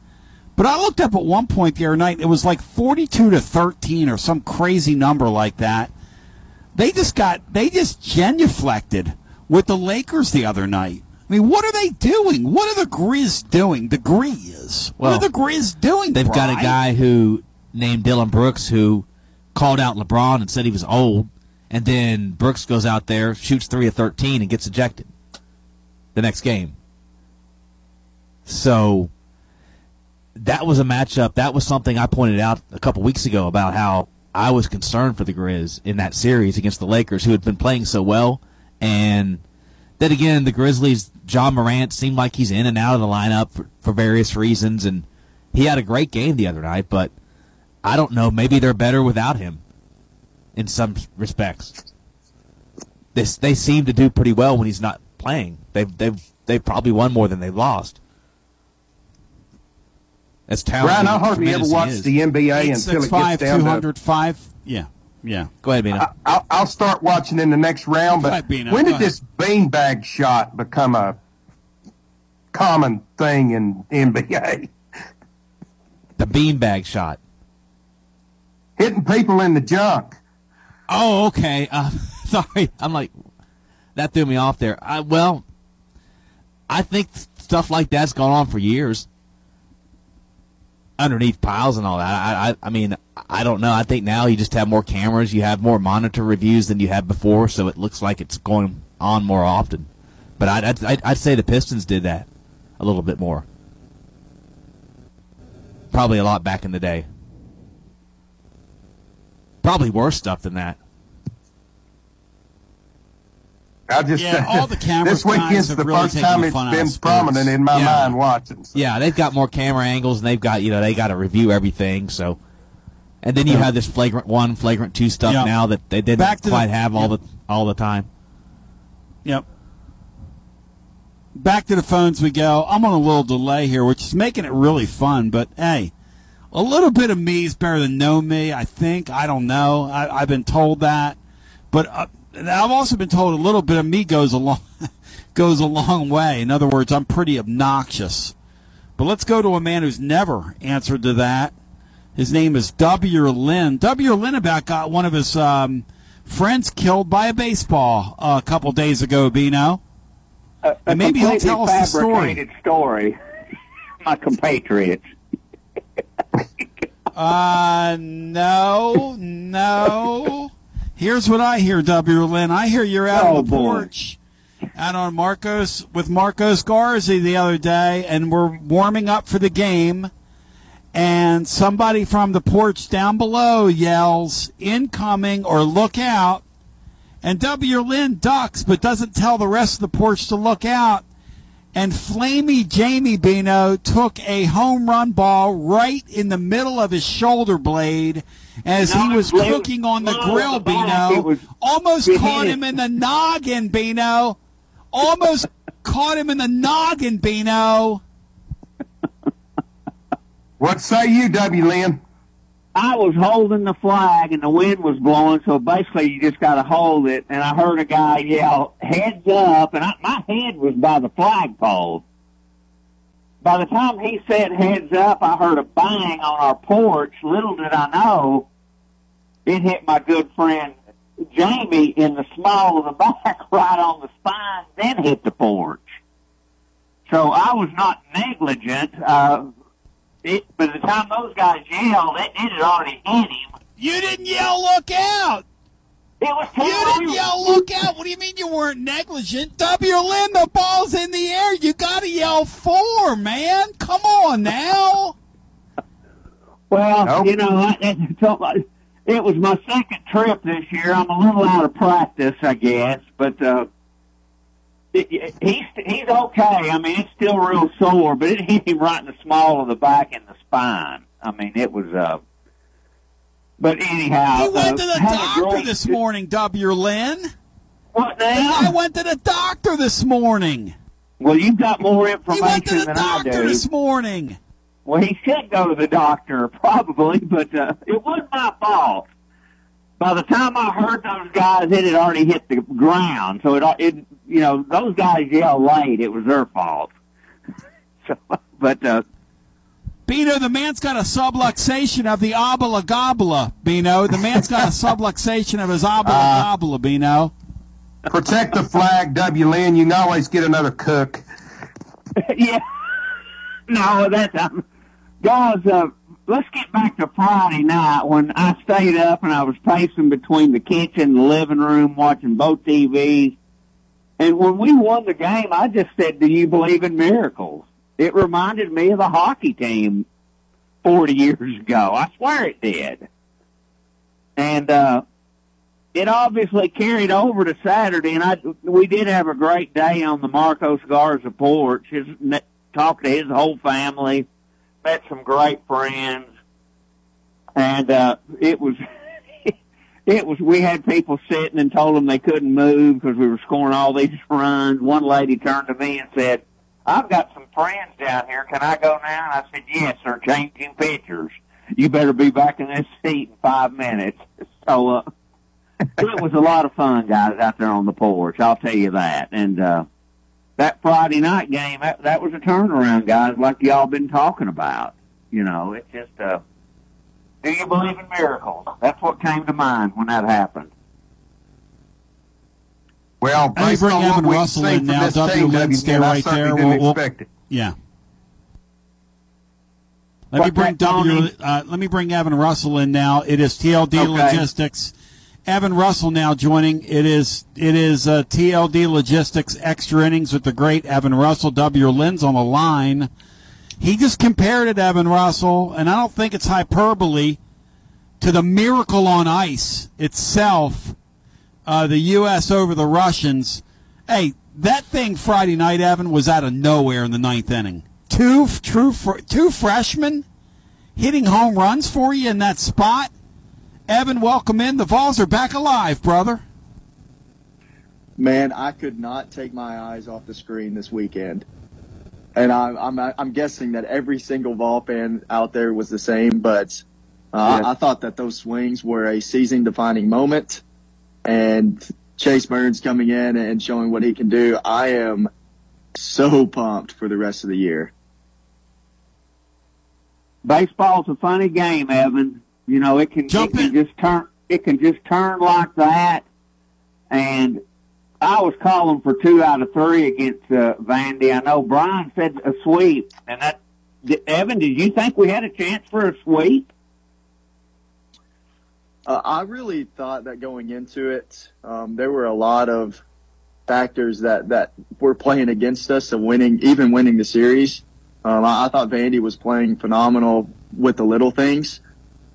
but I looked up at one point the other night, it was like 42 to 13 or some crazy number like that. They just got, they just genuflected with the Lakers the other night. I mean, what are they doing? What are the Grizz doing? The Grizz. What are the Grizz doing? They've got a guy who named Dillon Brooks who called out LeBron and said he was old, and then Brooks goes out there, shoots three of thirteen, and gets ejected the next game. So that was a matchup. That was something I pointed out a couple weeks ago about how I was concerned for the Grizz in that series against the Lakers, who had been playing so well. And then again, the Grizzlies, Ja Morant seemed like he's in and out of the lineup for, for various reasons, and he had a great game the other night. But I don't know. Maybe they're better without him in some respects. They they seem to do pretty well when he's not playing. They've they've they've probably won more than they've lost. As talented, Brian, I hardly ever watch the NBA until it gets down to. 205. Yeah. Yeah. Go ahead, Bino. I, I'll, I'll start watching in the next round. But ahead, Bino, when go did this beanbag shot become a common thing in NBA? The beanbag shot. Hitting people in the junk. Oh, okay. Uh, sorry, I'm like that threw me off there. I, well, I think stuff like that's gone on for years. Underneath piles and all that. I, I, I mean, I don't know. I think now you just have more cameras, you have more monitor reviews than you had before, so it looks like it's going on more often. But I'd, I'd, I'd- I'd say the Pistons did that a little bit more. Probably a lot back in the day. Probably worse stuff than that. I just Yeah, all the cameras this weekend's have the really first time it's been prominent in my Yeah. mind watching. Yeah, they've got more camera angles and they've got you know they got to review everything. So, and then you Yeah. have this flagrant one, flagrant two stuff Yeah. now that they didn't Back to the- quite have all yeah. the all the time. Yep. Back to the phones we go. I'm on a little delay here, which is making it really fun. But hey, a little bit of me is better than no me. I think. I don't know. I, I've been told that, but uh, I've also been told a little bit of me goes a long goes a long way. In other words, I'm pretty obnoxious. But let's go to a man who's never answered to that. His name is W. Lynn. W. Lynn about got one of his um, friends killed by a baseball uh, a couple days ago, Bino. a And maybe he'll tell us the story. story. My compatriots. Uh, no, no. Here's what I hear, W. Lynn. I hear you're out Oh, on the boy. porch, out on Marcos with Marcos Garza the other day, and we're warming up for the game. And somebody from the porch down below yells, "Incoming!" or "Look out!" And W. Lynn ducks, but doesn't tell the rest of the porch to look out. And Flamey Jamie Bino took a home run ball right in the middle of his shoulder blade as he was cooking on the grill, the Bino. Almost caught him in the noggin, Bino. Almost caught him in the noggin, Bino. What say you, W. Lynn? I was holding the flag and the wind was blowing, so basically you just got to hold it. And I heard a guy yell, "Heads up!" And I, my head was by the flagpole. By the time he said "heads up," I heard a bang on our porch. Little did I know, it hit my good friend Jamie in the small of the back, right on the spine, then hit the porch. So I was not negligent. Uh, it, by the time those guys yelled, it, it had already hit him. You didn't yell, "Look out!" It was You didn't yell, "Look out!" What do you mean you weren't negligent? W. Lynn, the ball's in the air. You got to yell four, man. Come on now. Well, you know, I, I, uh, it was my second trip this year. I'm a little out of practice, I guess, but uh, it, it, he's he's okay. I mean, it's still real sore, but it hit him right in the small of the back and the spine. I mean, it was. Uh, but anyhow, He went uh, to the doctor great- this morning, W. Lynn. What now? I went to the doctor this morning. Well, you've got more information went to the than I doctor do. this morning. Well, he should go to the doctor, probably, but uh, it wasn't my fault. By the time I heard those guys, it had already hit the ground. So it, it you know, those guys yelled late. It was their fault. so, but uh, Bino, the man's got a subluxation of the obla gobla, Bino. The man's got a subluxation of his obla Uh, gobla, Bino. Protect the flag, W. Lynn. You can always get another cook. yeah, no, that's um, guys. Uh, let's get back to Friday night when I stayed up and I was pacing between the kitchen and the living room watching both TVs. And when we won the game, I just said, "Do you believe in miracles?" It reminded me of the hockey team 40 years ago. I swear it did. And, uh, it obviously carried over to Saturday, and I we did have a great day on the Marcos Garza porch. His talked to his whole family, met some great friends, and uh, it was it was we had people sitting and told them they couldn't move because we were scoring all these runs. One lady turned to me and said, "I've got some friends down here. Can I go now?" And I said, "Yes, they're changing pictures. You better be back in this seat in five minutes." So. Uh, it was a lot of fun, guys, out there on the porch. I'll tell you that. And uh, that Friday night game, that, that was a turnaround, guys, like y'all been talking about. You know, it's just, uh, do you believe in miracles? That's what came to mind when that happened. Well, Let me bring Evan Russell in now. W. Lynn, stay I right there. We'll- we'll- it. Yeah. Let me bring W. Uh, let me bring Evan Russell in now. It is TLD Okay. Logistics. Evan Russell now joining. It is it is uh, TLD Logistics extra innings with the great Evan Russell. W. Lynn's on the line. He just compared it, Evan Russell, and I don't think it's hyperbole, to the miracle on ice itself. Uh, the U.S. over the Russians. Hey, that thing Friday night, Evan, was out of nowhere in the ninth inning. Two true fr- two freshmen hitting home runs for you in that spot. Evan, welcome in. The Vols are back alive, brother. Man, I could not take my eyes off the screen this weekend. And I'm, I'm, I'm guessing that every single Vol fan out there was the same, but uh, Yeah. I, I thought that those swings were a season defining moment. And Chase Burns coming in and showing what he can do, I am so pumped for the rest of the year. Baseball's a funny game, Evan. You know, it can, it can just turn it can just turn like that. And I was calling for two out of three against uh, Vandy. I know Brian said a sweep, and that Evan, did you think we had a chance for a sweep? Uh, I really thought that going into it, um, there were a lot of factors that, that were playing against us and winning, even winning the series. Um, I, I thought Vandy was playing phenomenal with the little things.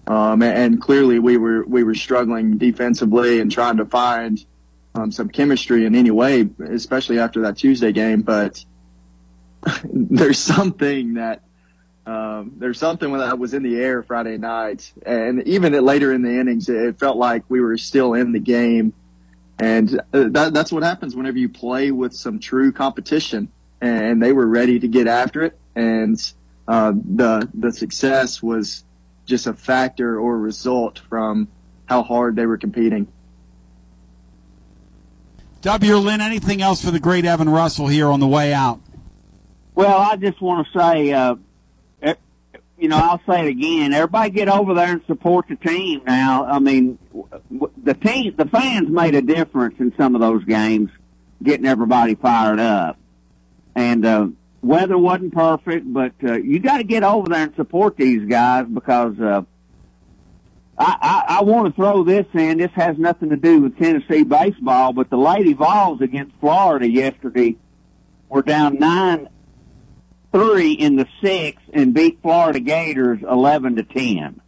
Um, and, and clearly we were, we were struggling defensively and trying to find, um, some chemistry in any way, especially after that Tuesday game. But there's something that, um, there's something that was in the air Friday night, and even at later in the innings, it felt like we were still in the game, and uh, that, that's what happens whenever you play with some true competition. And they were ready to get after it, and uh, the the success was just a factor or result from how hard they were competing. W. Lynn, anything else for the great Evan Russell here on the way out? Well, I just want to say, uh, you know, I'll say it again. Everybody get over there and support the team now. I mean, the team, the fans made a difference in some of those games, getting everybody fired up. And uh, weather wasn't perfect, but uh, you got to get over there and support these guys because uh, I, I, I want to throw this in. This has nothing to do with Tennessee baseball, but the Lady Vols against Florida yesterday were down nine three in the sixth and beat Florida Gators eleven to ten.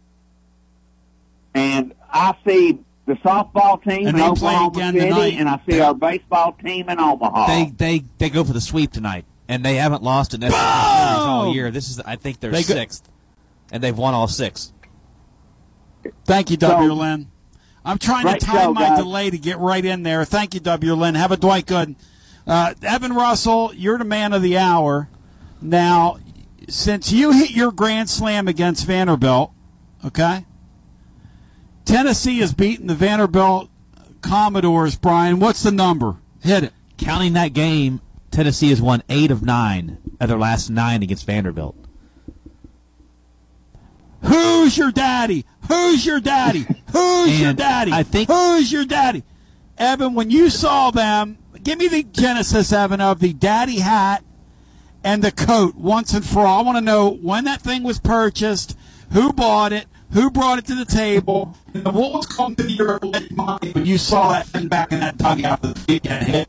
And I see the softball team And in they play Oklahoma City, tonight. and I see our baseball team in Omaha. They they they go for the sweep tonight, and they haven't lost an SEC series all year. This is I think their They go- sixth, and they've won all six. Thank you, W. Lynn. I'm trying Great to time show, my guys. delay to get right in there. Thank you, W. Lynn. Have a Dwight Good. Uh, Evan Russell, you're the man of the hour. Now, since you hit your grand slam against Vanderbilt, okay? Tennessee has beaten the Vanderbilt Commodores, Brian. What's the number? Hit it. Counting that game, Tennessee has won eight of nine of their last nine against Vanderbilt. Who's your daddy? Who's your daddy? Who's your daddy? I think- Who's your daddy? Evan, when you saw them, give me the genesis, Evan, of the daddy hat and the coat once and for all. I want to know when that thing was purchased, who bought it, who brought it to the table, and what was going through your mind when you saw that thing back in that dugout the weekend hit.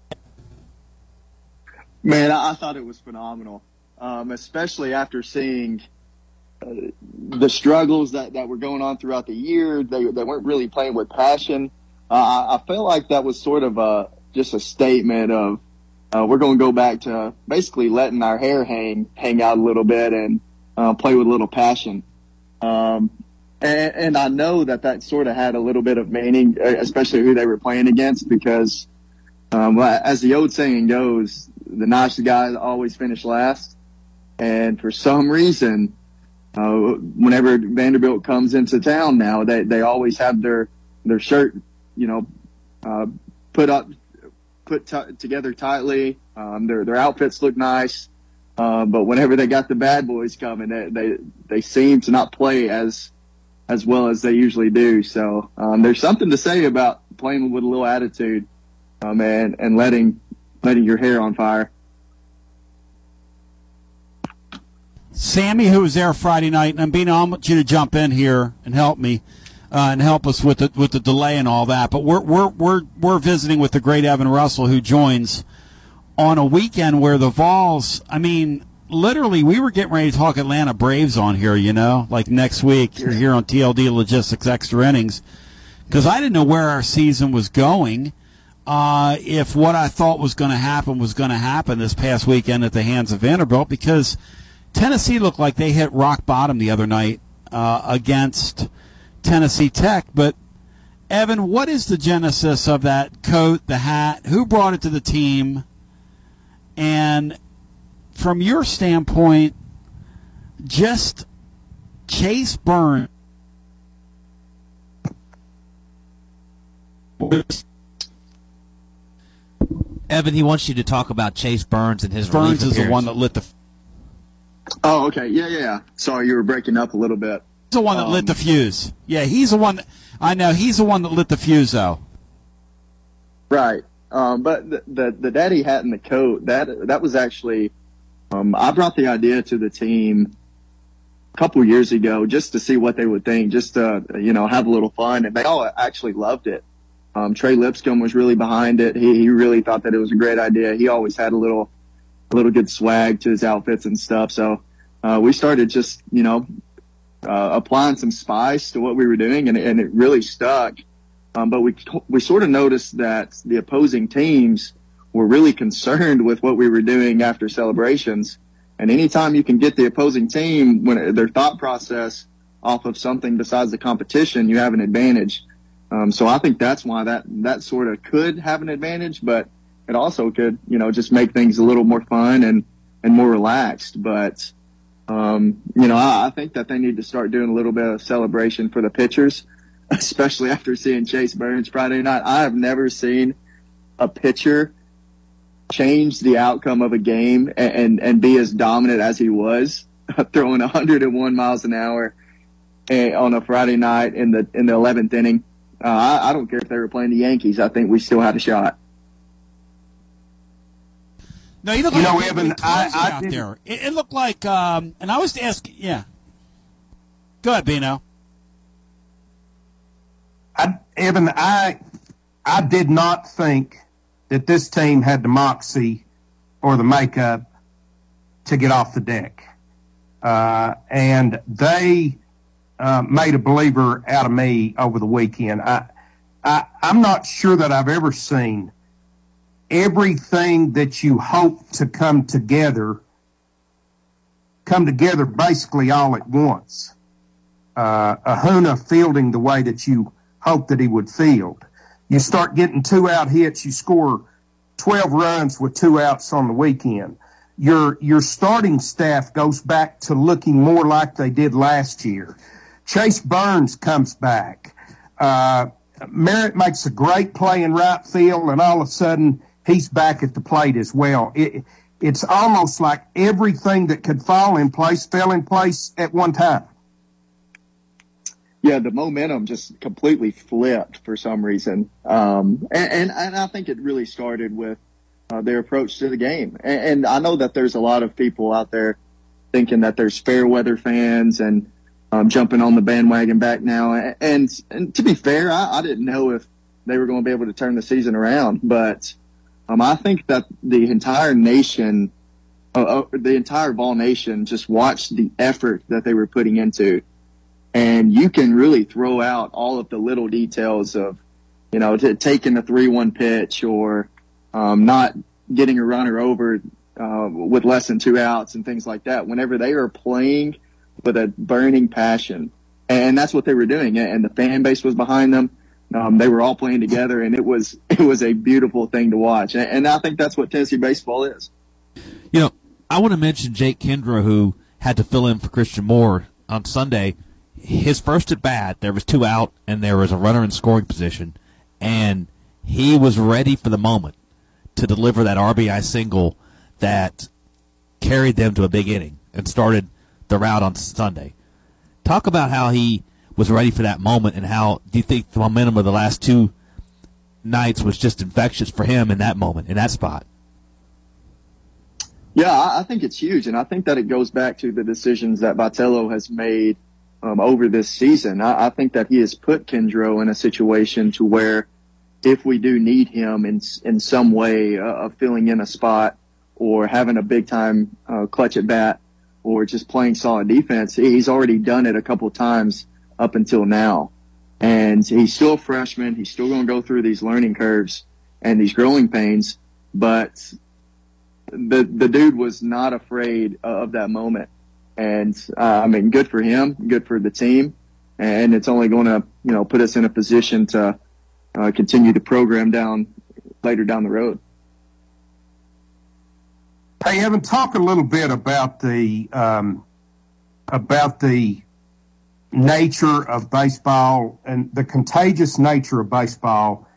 Man, I, I thought it was phenomenal, um, especially after seeing uh, the struggles that, that were going on throughout the year. They, they weren't really playing with passion. Uh, I, I feel like that was sort of a, just a statement of, uh, we're going to go back to basically letting our hair hang, hang out a little bit and, uh, play with a little passion. Um, and, and I know that that sort of had a little bit of meaning, especially who they were playing against, because, um, as the old saying goes, the nice guys always finish last. And for some reason, uh, whenever Vanderbilt comes into town now, they, they always have their, their shirt, you know, uh, put up, put t- together tightly. Um, their, their outfits look nice. Uh, but whenever they got the bad boys coming, they, they, they seem to not play as, as well as they usually do. So, um, there's something to say about playing with a little attitude, um, and, and letting, letting your hair on fire. Sammy, who was there Friday night, and Bino, I want you to jump in here and help me uh, and help us with the with the delay and all that. But we're we're we're we're visiting with the great Evan Russell, who joins on a weekend where the Vols. I mean, literally, we were getting ready to talk Atlanta Braves on here. You know, like next week you're here on TLD Logistics Extra Innings, because I didn't know where our season was going. Uh, if what I thought was going to happen was going to happen this past weekend at the hands of Vanderbilt, because Tennessee looked like they hit rock bottom the other night uh, against Tennessee Tech. But Evan, what is the genesis of that coat, the hat? Who brought it to the team? And from your standpoint, just Chase Burns. Evan, he wants you to talk about Chase Burns and his Burns is the one that lit the Oh, okay. Yeah, yeah, yeah. Sorry, you were breaking up a little bit. He's the one that lit the Um, fuse. Yeah, he's the one. That, I know he's the one that lit the fuse, though. Right. Um, but the, the the daddy hat and the coat that that was actually um, I brought the idea to the team a couple years ago just to see what they would think, just to you know have a little fun, and they all actually loved it. Um, Trey Lipscomb was really behind it. He he really thought that it was a great idea. He always had a little a little good swag to his outfits and stuff. So uh, we started just you know uh, applying some spice to what we were doing, and, and it really stuck. Um, but we we sort of noticed that the opposing teams were really concerned with what we were doing after celebrations. And anytime you can get the opposing team when their thought process off of something besides the competition, you have an advantage. Um, so I think that's why that that sort of could have an advantage, but it also could, you know, just make things a little more fun and and more relaxed. But um, you know, I, I think that they need to start doing a little bit of celebration for the pitchers, especially after seeing Chase Burns Friday night. I have never seen a pitcher change the outcome of a game and, and, and be as dominant as he was, throwing 101 miles an hour eh, on a Friday night in the in the 11th inning. Uh, I, I don't care if they were playing the Yankees. I think we still had a shot. No, you look You like know, Evan, I- I out there. It, it looked like, um, and I was asking, yeah. Go ahead, Bino. I, Evan, I I did not think that this team had the moxie or the makeup to get off the deck, uh, and they uh, made a believer out of me over the weekend. I, I I'm not sure that I've ever seen everything that you hope to come together come together basically all at once. Uh, Ahuna fielding the way that you hope that he would field. You start getting two out hits, you score 12 runs with two outs on the weekend. Your, your starting staff goes back to looking more like they did last year. Chase Burns comes back. Uh, Merritt makes a great play in right field, and all of a sudden he's back at the plate as well. It, it's almost like everything that could fall in place fell in place at one time. yeah, the momentum just completely flipped for some reason. Um, and, and, and I think it really started with uh, their approach to the game. And, and I know that there's a lot of people out there thinking that there's fair weather fans and um, jumping on the bandwagon back now. And, and to be fair, I, I didn't know if they were going to be able to turn the season around, but um, I think that the entire nation, uh, uh, the entire Vol Nation, just watched the effort that they were putting into and you can really throw out all of the little details of, you know, t- taking the three-one pitch or um, not getting a runner over uh, with less than two outs and things like that. Whenever they are playing with a burning passion, and that's what they were doing, and the fan base was behind them. Um, they were all playing together, and it was it was a beautiful thing to watch. And, and I think that's what Tennessee baseball is. You know, I want to mention Jake Kendra, who had to fill in for Christian Moore on Sunday. His first at bat, there was two out, and there was a runner in scoring position, and he was ready for the moment to deliver that RBI single that carried them to a big inning and started the route on Sunday. Talk about how he was ready for that moment and how do you think the momentum of the last two nights was just infectious for him in that moment, in that spot? Yeah, I think it's huge, and I think that it goes back to the decisions that Vitello has made um, over this season. I, I, think that he has put Kendro in a situation to where, if we do need him in in some way uh, of filling in a spot or having a big time uh, clutch at bat or just playing solid defense, he's already done it a couple times up until now, and he's still a freshman. He's still going to go through these learning curves and these growing pains, but the the dude was not afraid of that moment, and uh, I mean, good for him, good for the team, and it's only going to you know put us in a position to uh, continue the program down later down the road. Hey, Evan, talk a little bit about the um, about the nature of baseball and the contagious nature of baseball,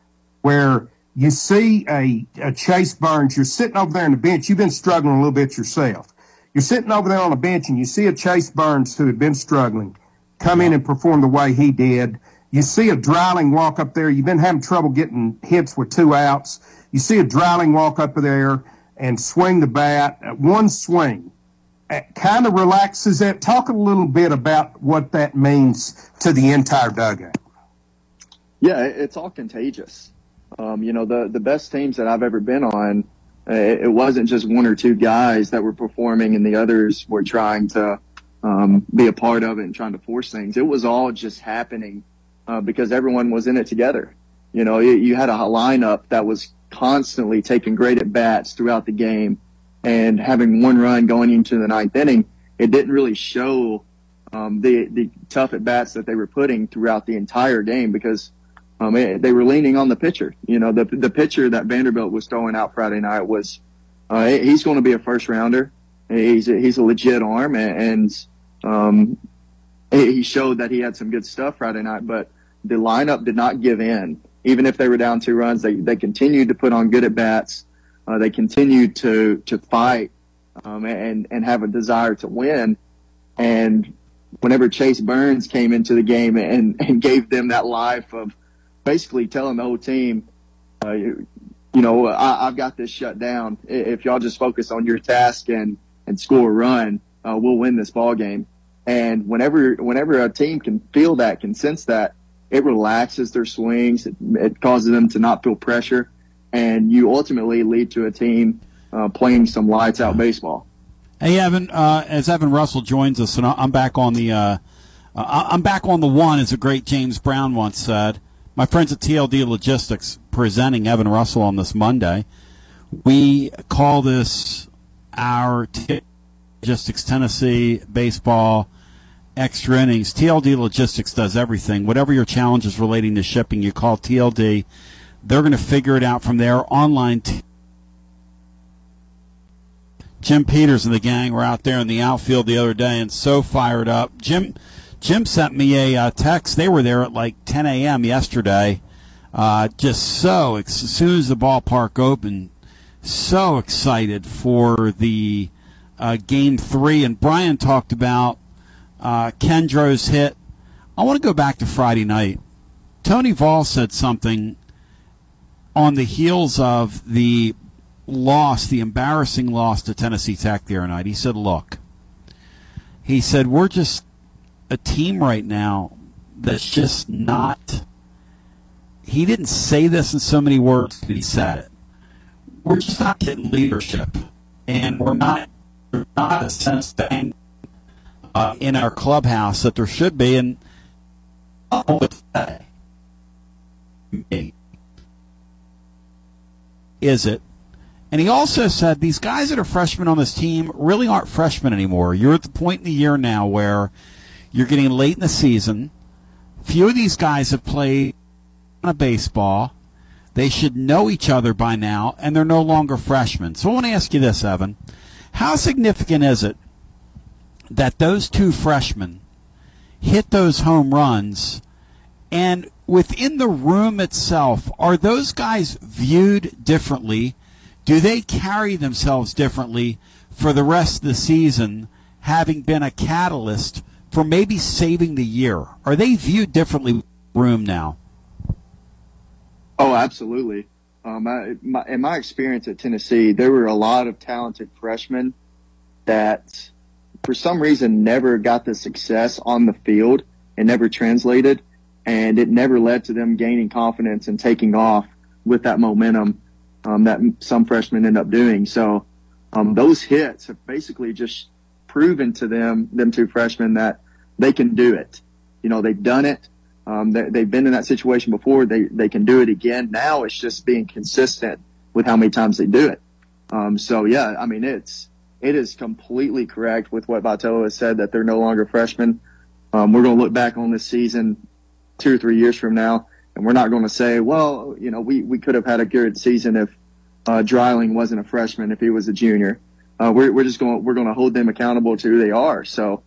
where you see a, a Chase Burns, you're sitting over there on the bench, you've been struggling a little bit yourself. You're sitting over there on the bench and you see a Chase Burns who had been struggling come in and perform the way he did. You see a Dreiling walk up there. You've been having trouble getting hits with two outs. You see a Dreiling walk up there and swing the bat at one swing. Kind of relaxes that. Talk a little bit about what that means to the entire dugout. Yeah, it's all contagious. Um, you know, the, the best teams that I've ever been on, uh, it, it, wasn't just one or two guys that were performing and the others were trying to um, be a part of it and trying to force things. It was all just happening uh, because everyone was in it together. You know, you, you had a lineup that was constantly taking great at bats throughout the game and having one run going into the ninth inning. It didn't really show um, the the tough at bats that they were putting throughout the entire game because um, it, they were leaning on the pitcher. You know, the the pitcher that Vanderbilt was throwing out Friday night was uh, he's going to be a first rounder. He's a, he's a legit arm, and, um, he showed that he had some good stuff Friday night. But the lineup did not give in, even if they were down two runs. They they continued to put on good at bats. Uh, they continued to to fight um, and and have a desire to win. And whenever Chase Burns came into the game and, and gave them that life of basically telling the whole team, uh, you, you know, I, have got this shut down. If y'all just focus on your task and, and score a run, uh, we'll win this ball game. And whenever, whenever a team can feel that, can sense that, it relaxes their swings. It, it causes them to not feel pressure. And you ultimately lead to a team uh, playing some lights out baseball. Hey, Evan, uh, as Evan Russell joins us, and I'm back on the, uh, uh, I'm back on the one, as a great James Brown once said my friends at TLD Logistics presenting Evan Russell on this Monday. We call this our T- Logistics Tennessee baseball extra innings. TLD Logistics does everything. Whatever your challenges relating to shipping, you call TLD. They're going to figure it out from there. Online. T- Jim Peters and the gang were out there in the outfield the other day and so fired up. Jim Jim sent me a uh, text. They were there at like 10 a.m. yesterday. Uh, just so as soon as the ballpark opened, so excited for the uh, game three. And Brian talked about uh, Kendro's hit. I want to go back to Friday night. Tony Vaught said something on the heels of the loss, the embarrassing loss to Tennessee Tech the other night. He said, "Look," he said, "We're just a team right now that's just not. He didn't say this in so many words, but he said it. We're just not getting leadership, and we're not, we're not a sense thing uh, in our clubhouse that there should be, and is it? And he also said these guys that are freshmen on this team really aren't freshmen anymore. You're at the point in the year now where you're getting late in the season. Few of these guys have played a baseball. They should know each other by now, and they're no longer freshmen. So I want to ask you this, Evan. How significant is it that those two freshmen hit those home runs and within the room itself, are those guys viewed differently? Do they carry themselves differently for the rest of the season, having been a catalyst for maybe saving the year? Are they viewed differently room now? Oh, absolutely. Um, I, my, in my experience at Tennessee, there were a lot of talented freshmen that, for some reason, never got the success on the field and never translated and it never led to them gaining confidence and taking off with that momentum um, that some freshmen end up doing. So um, those hits have basically just proven to them, them two freshmen, that they can do it. You know, they've done it. Um, they, have been in that situation before. They they can do it again. Now it's just being consistent with how many times they do it. Um, so yeah, I mean it's it is completely correct with what Vitello has said that they're no longer freshmen. Um, we're going to look back on this season two or three years from now, and we're not going to say, well, you know, we, we could have had a good season if uh, Dreiling wasn't a freshman, if he was a junior. Uh, we're, we're just going we're going to hold them accountable to who they are. So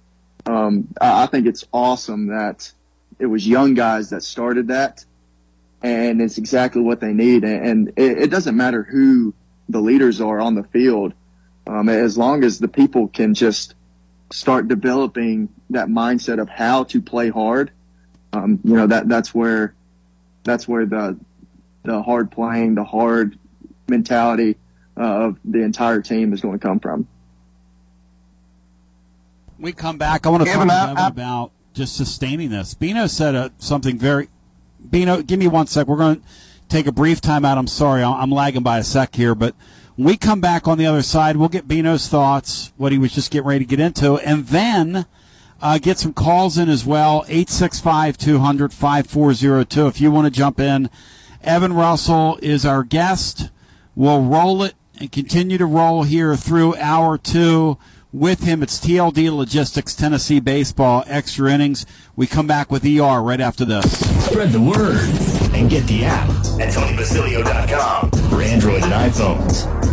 um, I, I think it's awesome that it was young guys that started that, and it's exactly what they need. And it, it doesn't matter who the leaders are on the field, um, as long as the people can just start developing that mindset of how to play hard um, you know that that's where that's where the the hard playing, the hard mentality uh, of the entire team is going to come from. We come back. I want to talk I, about just sustaining this. Bino said uh, something very. Bino, give me one sec. We're going to take a brief time out. I'm sorry, I'm lagging by a sec here, but when we come back on the other side, we'll get Bino's thoughts, what he was just getting ready to get into, and then uh, get some calls in as well. 865 200 5402. If you want to jump in, Evan Russell is our guest. We'll roll it and continue to roll here through hour two. With him, it's TLD Logistics, Tennessee Baseball, extra innings. We come back with ER right after this. Spread the word and get the app at TonyBasilio.com for Android and iPhones.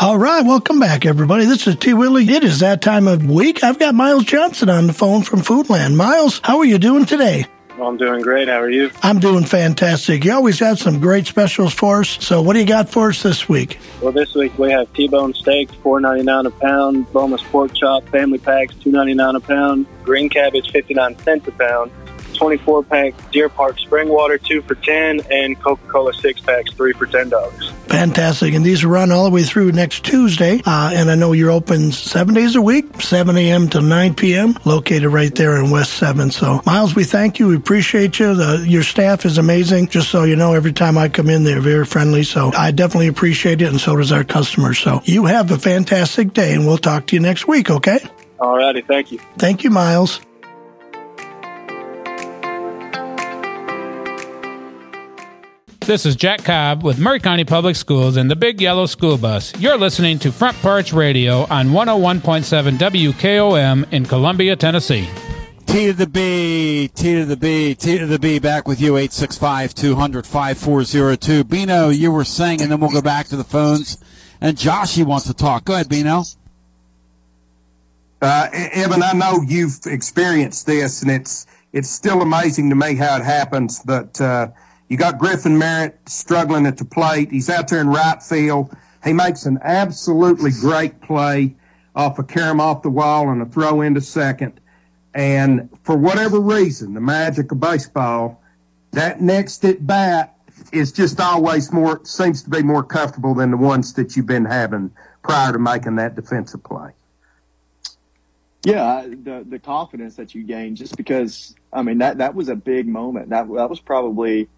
All right, welcome back, everybody. This is T. Willie. It is that time of week. I've got Miles Johnson on the phone from Foodland. Miles, how are you doing today? Well, I'm doing great. How are you? I'm doing fantastic. You always have some great specials for us. So, what do you got for us this week? Well, this week we have T-bone steaks, four ninety nine a pound. Boneless pork chop, family packs, two ninety nine a pound. Green cabbage, fifty nine cents a pound. 24 pack Deer Park Spring Water, two for 10, and Coca Cola six packs, three for $10. Fantastic. And these run all the way through next Tuesday. Uh, and I know you're open seven days a week, 7 a.m. to 9 p.m., located right there in West 7. So, Miles, we thank you. We appreciate you. The, your staff is amazing. Just so you know, every time I come in, they're very friendly. So, I definitely appreciate it, and so does our customers. So, you have a fantastic day, and we'll talk to you next week, okay? All righty. Thank you. Thank you, Miles. This is Jack Cobb with Maury County Public Schools and the Big Yellow School Bus. You're listening to Front Porch Radio on 101.7 WKOM in Columbia, Tennessee. T to the B, T to the B, T to the B, back with you, 865 200 5402. Bino, you were saying, and then we'll go back to the phones. And Joshy wants to talk. Go ahead, Bino. Uh, Evan, I know you've experienced this, and it's it's still amazing to me how it happens, but uh, you got Griffin Merritt struggling at the plate. He's out there in right field. He makes an absolutely great play off a carom off the wall and a throw into second. And for whatever reason, the magic of baseball, that next at bat is just always more, seems to be more comfortable than the ones that you've been having prior to making that defensive play. Yeah, the the confidence that you gain just because I mean that that was a big moment. That that was probably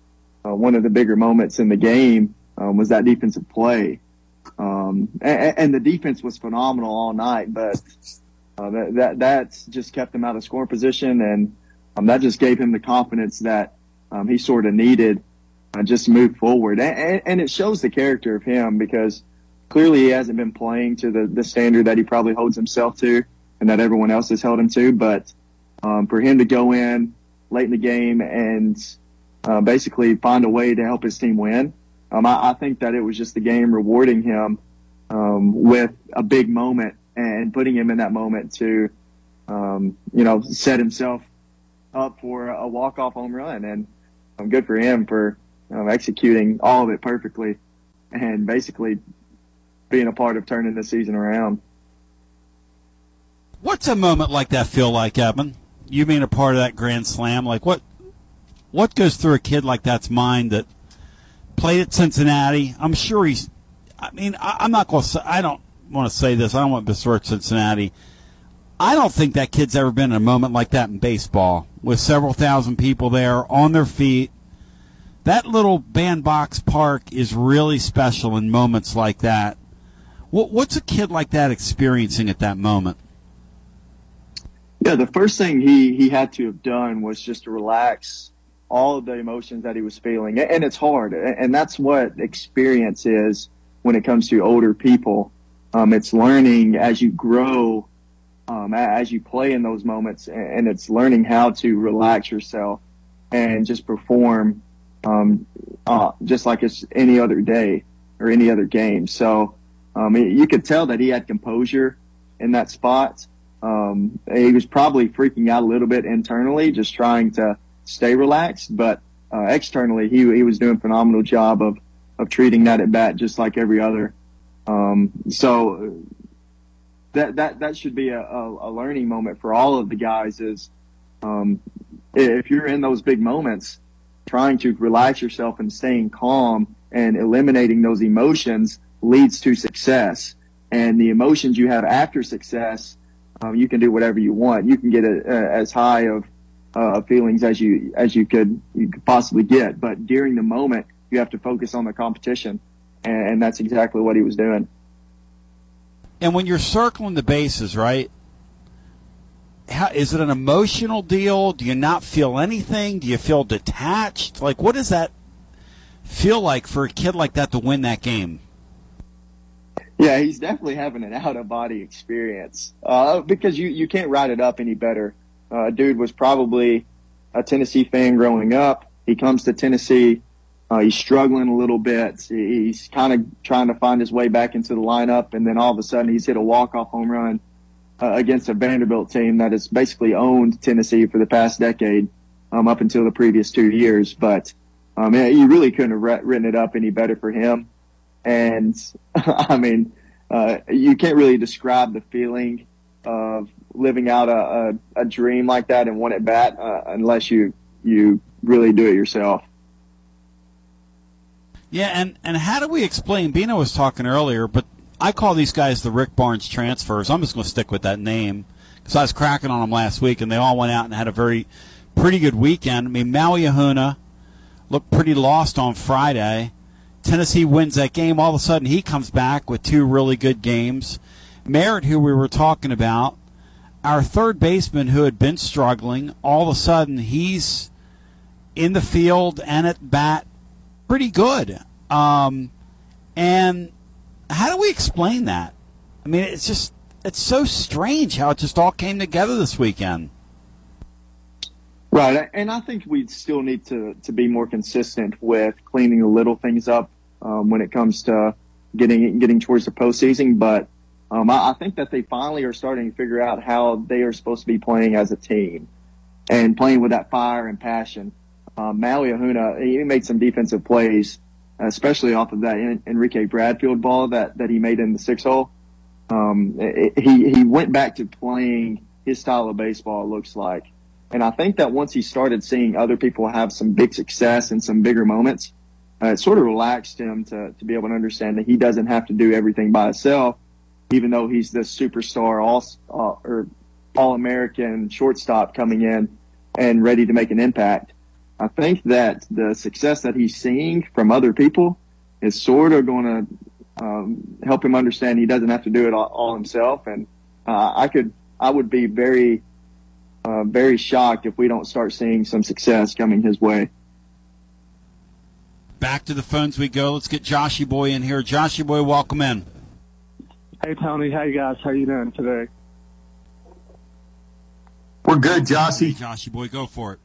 uh, one of the bigger moments in the game um, was that defensive play. Um, and, and, the defense was phenomenal all night, but uh, that, that that's just kept him out of scoring position, and um, that just gave him the confidence that um, he sort of needed uh, just to move forward. And, and, it shows the character of him because clearly he hasn't been playing to the, the standard that he probably holds himself to and that everyone else has held him to. But um, for him to go in late in the game and uh, basically find a way to help his team win. Um, I, I, think that it was just the game rewarding him um, with a big moment and putting him in that moment to, um, you know, set himself up for a walk-off home run. And good for him for um, executing all of it perfectly and basically being a part of turning the season around. What's a moment like that feel like, Evan? You being a part of that Grand Slam, like what? What goes through a kid like that's mind that played at Cincinnati? I'm sure he's. I mean, I, I'm not going to. I don't want to say this. I don't want to besmirch Cincinnati. I don't think that kid's ever been in a moment like that in baseball with several thousand people there on their feet. That little bandbox park is really special in moments like that. What, what's a kid like that experiencing at that moment? Yeah, the first thing he, he had to have done was just to relax all of the emotions that he was feeling. And it's hard. And that's what experience is when it comes to older people. Um, it's learning as you grow um, as you play in those moments, and it's learning how to relax yourself and just perform um, uh, just like it's any other day or any other game. So um, you could tell that he had composure in that spot. Um, he was probably freaking out a little bit internally, just trying to stay relaxed, but uh, externally he he was doing a phenomenal job of of treating that at bat just like every other. Um, so that that that should be a, a, a, learning moment for all of the guys. Is um, if you're in those big moments, trying to relax yourself and staying calm and eliminating those emotions leads to success. And the emotions you have after success, um, you can do whatever you want. You can get a, a, as high of uh, feelings as you as you could you could possibly get. But during the moment, you have to focus on the competition, and, and that's exactly what he was doing. And when you're circling the bases, right? How, is it an emotional deal? Do you not feel anything? Do you feel detached? Like, what does that feel like for a kid like that to win that game? Yeah, he's definitely having an out of body experience uh, because you, you can't write it up any better. Uh, dude was probably a Tennessee fan growing up. He comes to Tennessee uh, he's struggling a little bit. He's kind of trying to find his way back into the lineup, and then all of a sudden he's hit a walk-off home run uh, against a Vanderbilt team that has basically owned Tennessee for the past decade, um, up until the previous two years. But um, you really couldn't have written it up any better for him. And I mean, uh, you can't really describe the feeling of living out a, a, a dream like that in one at bat uh, unless you you really do it yourself. Yeah, and, and how do we explain? Bino was talking earlier, but I call these guys the Rick Barnes transfers. I'm just going to stick with that name because I was cracking on them last week, and they all went out and had a very pretty good weekend. I mean, Maui Ahuna looked pretty lost on Friday. Tennessee wins that game. All of a sudden, he comes back with two really good games. Merritt, who we were talking about, our third baseman who had been struggling, all of a sudden he's in the field and at bat pretty good. Um, and how do we explain that? I mean, it's just it's so strange how it just all came together this weekend. Right, and I think we still need to to be more consistent with cleaning the little things up um, when it comes to getting getting towards the postseason. But um, I, I think that they finally are starting to figure out how they are supposed to be playing as a team and playing with that fire and passion um, Maui Ahuna, he made some defensive plays, especially off of that Enrique Bradfield ball that, that he made in the six hole. Um, it, he, he went back to playing his style of baseball, looks like. And I think that once he started seeing other people have some big success and some bigger moments, uh, it sort of relaxed him to, to be able to understand that he doesn't have to do everything by himself, even though he's this superstar all, uh, or all American shortstop coming in and ready to make an impact. I think that the success that he's seeing from other people is sort of going to um, help him understand he doesn't have to do it all, all himself. And uh, I could, I would be very, uh, very shocked if we don't start seeing some success coming his way. Back to the phones we go. Let's get Joshy Boy in here. Joshy Boy, welcome in. Hey Tony, hey guys, how you doing today? We're good, Joshy. Hey, Joshy Boy, go for it.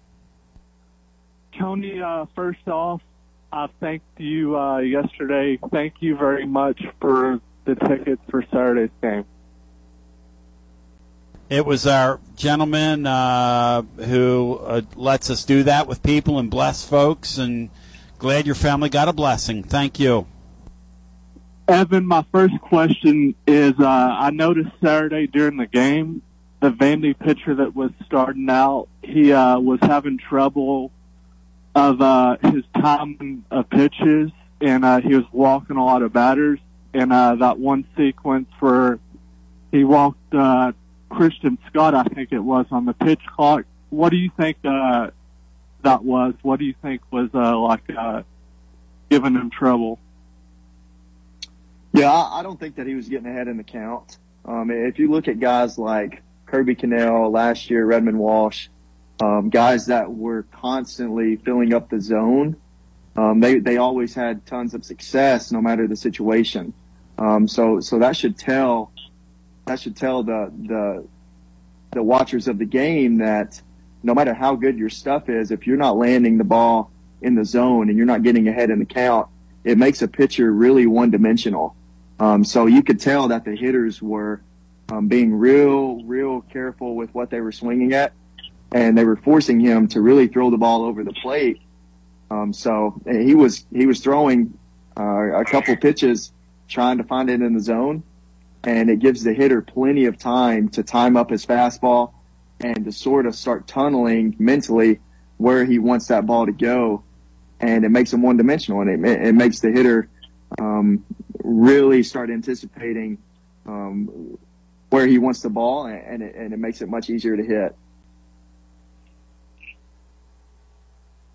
Tony, uh, first off, I thanked you uh, yesterday. Thank you very much for the tickets for Saturday's game. It was our gentleman uh, who uh, lets us do that with people and bless folks, and glad your family got a blessing. Thank you. Evan, my first question is uh, I noticed Saturday during the game, the Vandy pitcher that was starting out, he uh, was having trouble of uh, his timing of pitches, and uh, he was walking a lot of batters. And uh, that one sequence where he walked uh, Christian Scott, I think it was, on the pitch clock. What do you think uh, that was? What do you think was uh, like uh, giving him trouble? Yeah, I I don't think that he was getting ahead in the count. Um, if you look at guys like Kirby Connell last year, Redmond Walsh, um, guys that were constantly filling up the zone, um, they they always had tons of success no matter the situation. Um, so so that should tell that should tell the the the watchers of the game that no matter how good your stuff is, if you're not landing the ball in the zone and you're not getting ahead in the count, it makes a pitcher really one dimensional. Um, so you could tell that the hitters were um, being real, real careful with what they were swinging at, and they were forcing him to really throw the ball over the plate. Um, so he was he was throwing uh, a couple pitches, trying to find it in the zone, and it gives the hitter plenty of time to time up his fastball and to sort of start tunneling mentally where he wants that ball to go, and it makes him one dimensional, and it, it makes the hitter um, really start anticipating um, where he wants the ball, and it, and it makes it much easier to hit.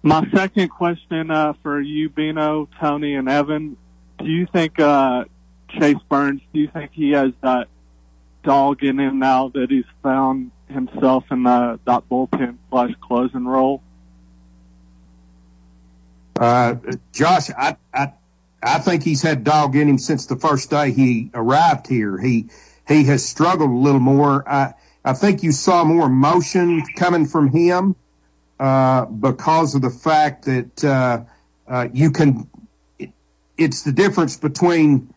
My second question uh, for you, Bino, Tony, and Evan: Do you think uh, Chase Burns? Do you think he has that dog in him now that he's found himself in the, that bullpen slash closing role? Uh, Josh, I, I, I think he's had dog in him since the first day he arrived here. He, he has struggled a little more. I, I think you saw more emotion coming from him, uh, because of the fact that, uh, uh, you can, it, it's the difference between,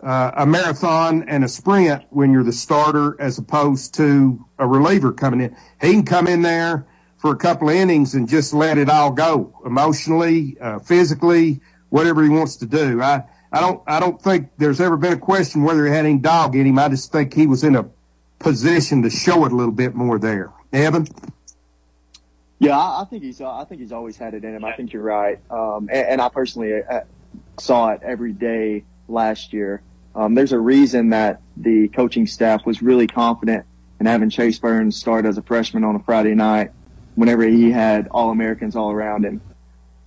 uh, a marathon and a sprint when you're the starter as opposed to a reliever coming in. He can come in there for a couple of innings and just let it all go emotionally, uh, physically, whatever he wants to do. I, I don't, I don't think there's ever been a question whether he had any dog in him. I just think he was in a position to show it a little bit more there. Evan? Yeah, I, I think he's. Uh, I think he's always had it in him. I think you're right. Um, and, and I personally uh, saw it every day last year. Um, there's a reason that the coaching staff was really confident in having Chase Burns start as a freshman on a Friday night whenever he had All Americans all around him.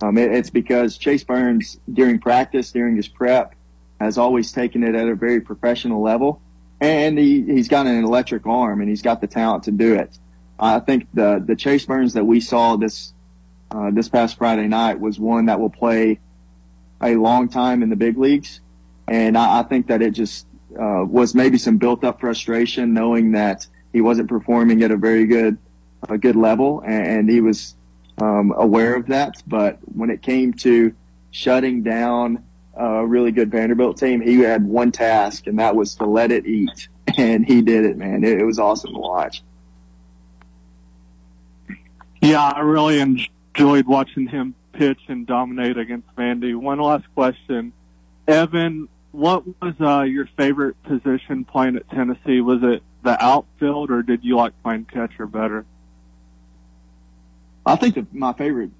Um, it, it's because Chase Burns, during practice, during his prep, has always taken it at a very professional level. And he, he's got an electric arm and he's got the talent to do it. I think the, the Chase Burns that we saw this, uh, this past Friday night was one that will play a long time in the big leagues. And I, I think that it just, uh, was maybe some built up frustration knowing that he wasn't performing at a very good, a good level and he was, um, aware of that. But when it came to shutting down a really good Vanderbilt team, he had one task and that was to let it eat. And he did it, man. It, it was awesome to watch. Yeah, I really enjoyed watching him pitch and dominate against Vandy. One last question. Evan, what was uh, your favorite position playing at Tennessee? Was it the outfield or did you like playing catcher better? I think that my favorite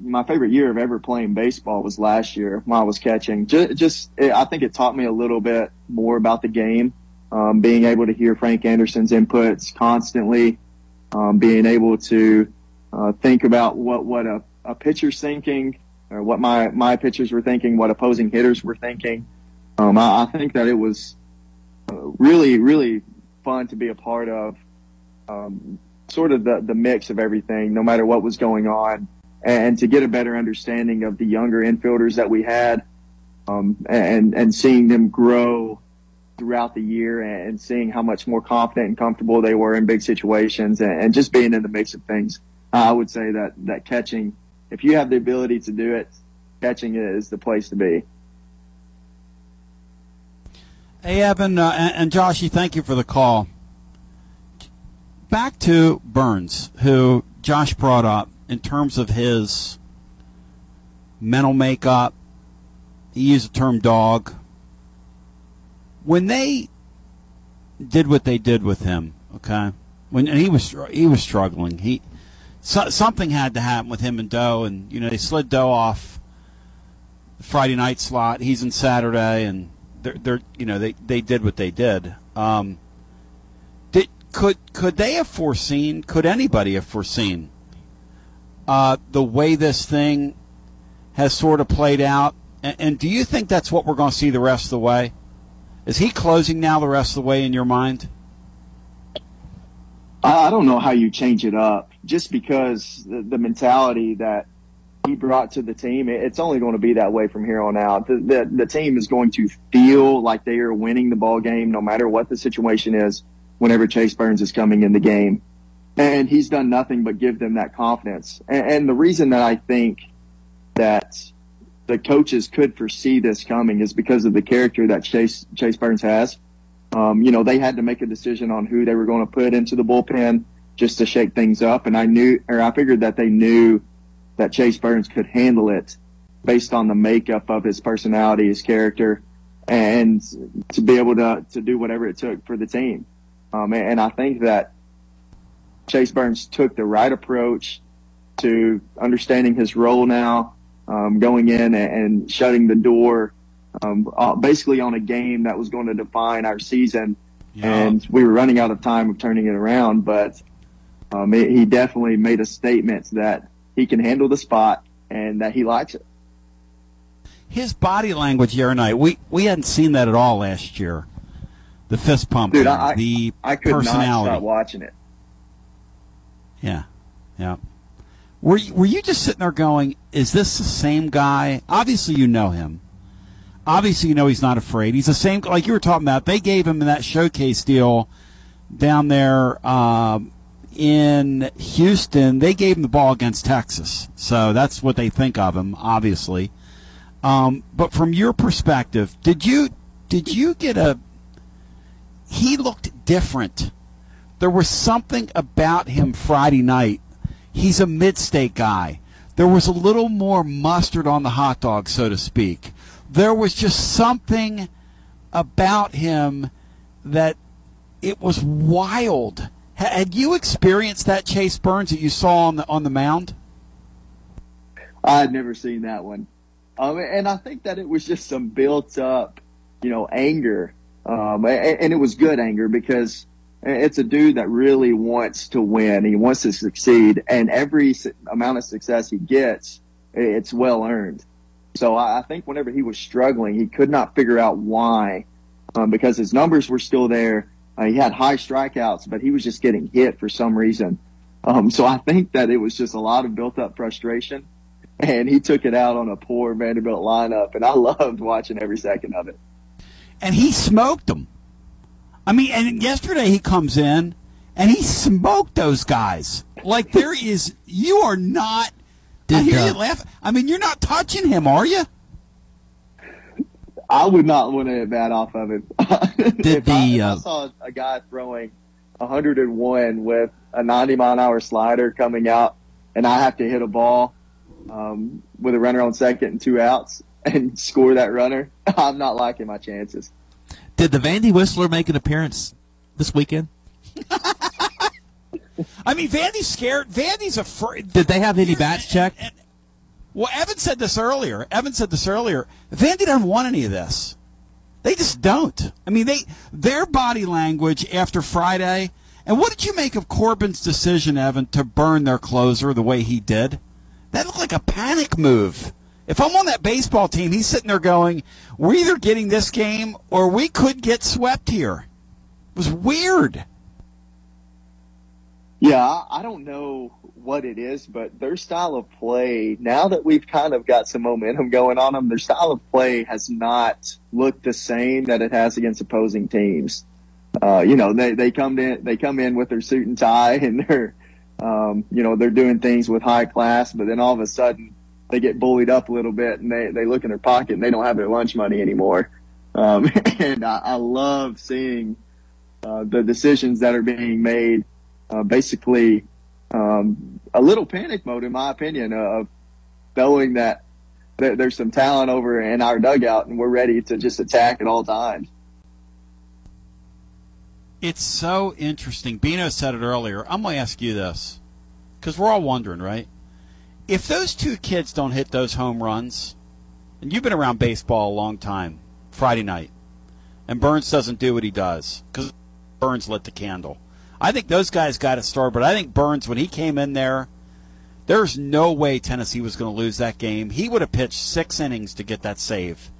my favorite year of ever playing baseball was last year when I was catching. Just, just I think it taught me a little bit more about the game. Um, being able to hear Frank Anderson's inputs constantly, um, being able to uh, think about what what a, a pitcher's thinking, or what my my pitchers were thinking, what opposing hitters were thinking. Um, I, I think that it was uh, really really fun to be a part of. Sort of the, the mix of everything, no matter what was going on, and to get a better understanding of the younger infielders that we had, um, and and seeing them grow throughout the year, and seeing how much more confident and comfortable they were in big situations, and, and just being in the mix of things. I would say that that catching, if you have the ability to do it, catching is the place to be. Hey, Evan uh, and, and Joshy, thank you for the call. Back to Burns, who Josh brought up in terms of his mental makeup. He used the term dog. when they did what they did with him, okay, when he was he was struggling, he so, something had to happen with him and Doe, and you know they slid Doe off the Friday night slot. He's in Saturday, and they're, they're you know they they did what they did. Um, could could they have foreseen? Could anybody have foreseen uh, the way this thing has sort of played out? And, and do you think that's what we're going to see the rest of the way? Is he closing now the rest of the way in your mind? I don't know how you change it up just because the, the mentality that he brought to the team, it's only going to be that way from here on out. The, the, the team is going to feel like they are winning the ball game no matter what the situation is whenever Chase Burns is coming in the game. And he's done nothing but give them that confidence. And, and the reason that I think that the coaches could foresee this coming is because of the character that Chase Chase Burns has. Um, you know, they had to make a decision on who they were going to put into the bullpen just to shake things up, and I knew, or I figured that they knew that Chase Burns could handle it based on the makeup of his personality, his character, and to be able to to do whatever it took for the team. Um, and I think that Chase Burns took the right approach to understanding his role now um, going in and, and, shutting the door, um, uh, basically on a game that was going to define our season. Yeah. And we were running out of time of turning it around, but um, it, he definitely made a statement that he can handle the spot and that he likes it. His body language the other night, we, we hadn't seen that at all last year. The fist pump, Dude, I, the I could personality. not stop watching it. Yeah, yeah. Were you, were you just sitting there going, "Is this the same guy?" Obviously, you know him. Obviously, you know he's not afraid. He's the same, like you were talking about. They gave him in that showcase deal down there um, in Houston. They gave him the ball against Texas, so that's what they think of him. Obviously, um, but from your perspective, did you did you get a? He looked different. There was something about him Friday night he's a mid-state guy. There was a little more mustard on the hot dog, so to speak. There was just something about him that it was wild. Had you experienced that Chase Burns that you saw on the on the mound? I had never seen that one, um, and I think that it was just some built up, you know, anger, um, and, and it was good anger because it's a dude that really wants to win. He wants to succeed, and every amount of success he gets, it's well earned. So I think whenever he was struggling, he could not figure out why, um, because his numbers were still there. Uh, he had high strikeouts, but he was just getting hit for some reason. Um, so I think that it was just a lot of built up frustration, and he took it out on a poor Vanderbilt lineup, and I loved watching every second of it. And he smoked them. I mean, and yesterday he comes in and he smoked those guys. Like there is, you are not. Did, I hear uh, you laugh. I mean, you're not touching him, are you? I would not want to bat off of it. Did the I, uh, I saw a guy throwing 101 with a 90 mile an hour slider coming out, and I have to hit a ball um, with a runner on second and two outs and score that runner, I'm not liking my chances. Did the Vandy Whistler make an appearance this weekend? I mean, Vandy's scared. Vandy's afraid. Did they have any bats checked? Well, Evan said this earlier. Evan said this earlier. Vandy doesn't want any of this. They just don't. I mean, they their body language after Friday. And what did you make of Corbin's decision, Evan, to burn their closer the way he did? That looked like a panic move. If I'm on that baseball team, he's sitting there going, "We're either getting this game or we could get swept here." It was weird. Yeah, I don't know what it is, but their style of play, now that we've kind of got some momentum going on them, their style of play has not looked the same that it has against opposing teams. Uh, you know, they, they come in, they come in with their suit and tie and they're, um, you know, they're doing things with high class, but then all of a sudden they get bullied up a little bit and they, they look in their pocket and they don't have their lunch money anymore. Um, and I, I, love seeing uh, the decisions that are being made. Uh, basically, um, a little panic mode, in my opinion, of knowing that there's some talent over in our dugout and we're ready to just attack at all times. It's so interesting. Bino said it earlier. I'm going to ask you this because we're all wondering, right? If those two kids don't hit those home runs, and you've been around baseball a long time, Friday night, and Burns doesn't do what he does because Burns lit the candle. I think those guys got a start, but I think Burns, when he came in there, there's no way Tennessee was going to lose that game. He would have pitched six innings to get that save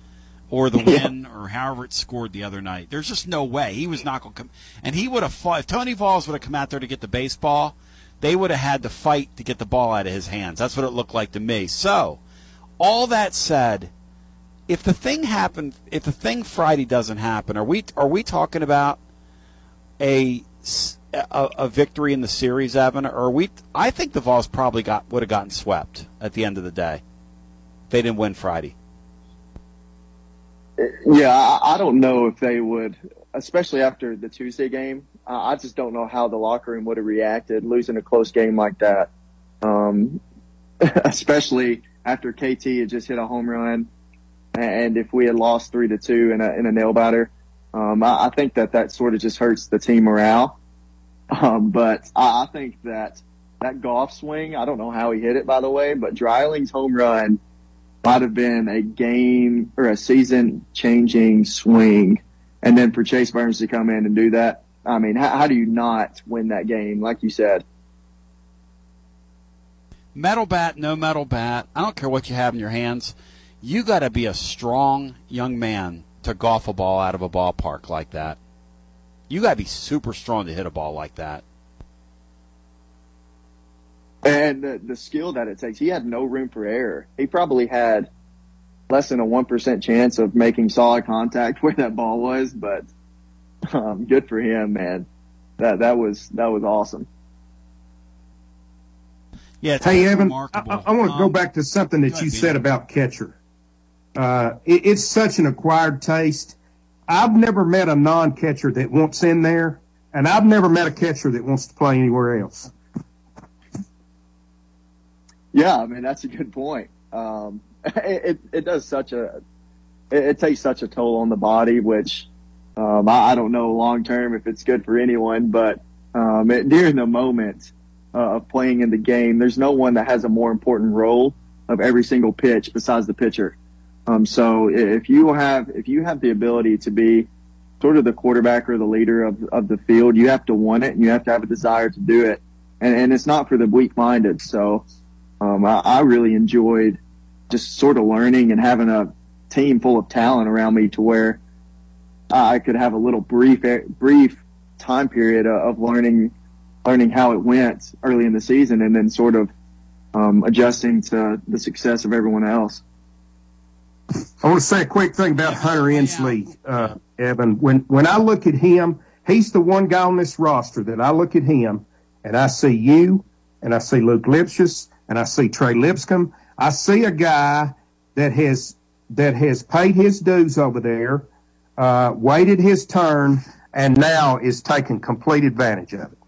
or the win or however it scored the other night. There's just no way. He was not going to come. And he would have fought. If Tony Vols would have come out there to get the baseball, they would have had to fight to get the ball out of his hands. That's what it looked like to me. So, all that said, if the thing happened, if the thing Friday doesn't happen, are we are we talking about a a, a victory in the series, Evan? Or we? I think the Vols probably got would have gotten swept at the end of the day. They didn't win Friday. Yeah, I, I don't know if they would, especially after the Tuesday game. I just don't know how the locker room would have reacted losing a close game like that. Um, especially after KT had just hit a home run, and if we had lost three to two in a in a nail biter, um, I, I, think that that sort of just hurts the team morale. Um, but I, I think that that golf swing, I don't know how he hit it, by the way, but Dreiling's home run might have been a game or a season changing swing. And then for Chase Burns to come in and do that, I mean, how, how do you not win that game? Like you said, metal bat, no metal bat. I don't care what you have in your hands. You got to be a strong young man to golf a ball out of a ballpark like that. You got to be super strong to hit a ball like that. And the, the skill that it takes, he had no room for error. He probably had less than a 1% chance of making solid contact where that ball was, but um, good for him, man. That, that was, that was awesome. Yeah. hey, Evan, I, I, want to um, go back to something that you said about catcher. Uh, it, it's such an acquired taste. I've never met a non-catcher that wants in there, and I've never met a catcher that wants to play anywhere else. Yeah, I mean that's a good point. Um, it, it, it does such a it, it, takes such a toll on the body, which um, I, I, don't know long term if it's good for anyone. But um, it, during the moment uh, of playing in the game, there's no one that has a more important role of every single pitch besides the pitcher. Um, so if you have if you have the ability to be sort of the quarterback or the leader of, of the field, you have to want it and you have to have a desire to do it. And, and it's not for the weak minded. So um, I, I really enjoyed just sort of learning and having a team full of talent around me to where I could have a little brief brief time period of learning learning how it went early in the season and then sort of um, adjusting to the success of everyone else. I want to say a quick thing about Hunter Ensley, uh, Evan. When when I look at him, he's the one guy on this roster that I look at him and I see you and I see Luc Lipcius and I see Trey Lipscomb. I see a guy that has that has paid his dues over there, uh, waited his turn, and now is taking complete advantage of it.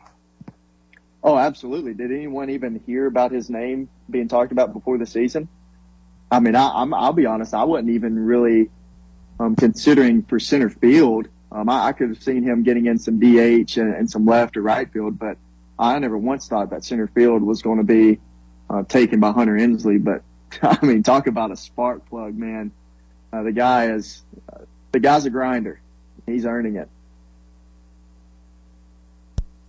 Oh, absolutely. Did anyone even hear about his name being talked about before the season? I mean, I, am I'll be honest. I wasn't even really um, considering for center field. Um, I, I, could have seen him getting in some DH and, and, some left or right field, but I never once thought that center field was going to be uh, taken by Hunter Ensley. But I mean, talk about a spark plug, man. Uh, the guy is, uh, the guy's a grinder. He's earning it.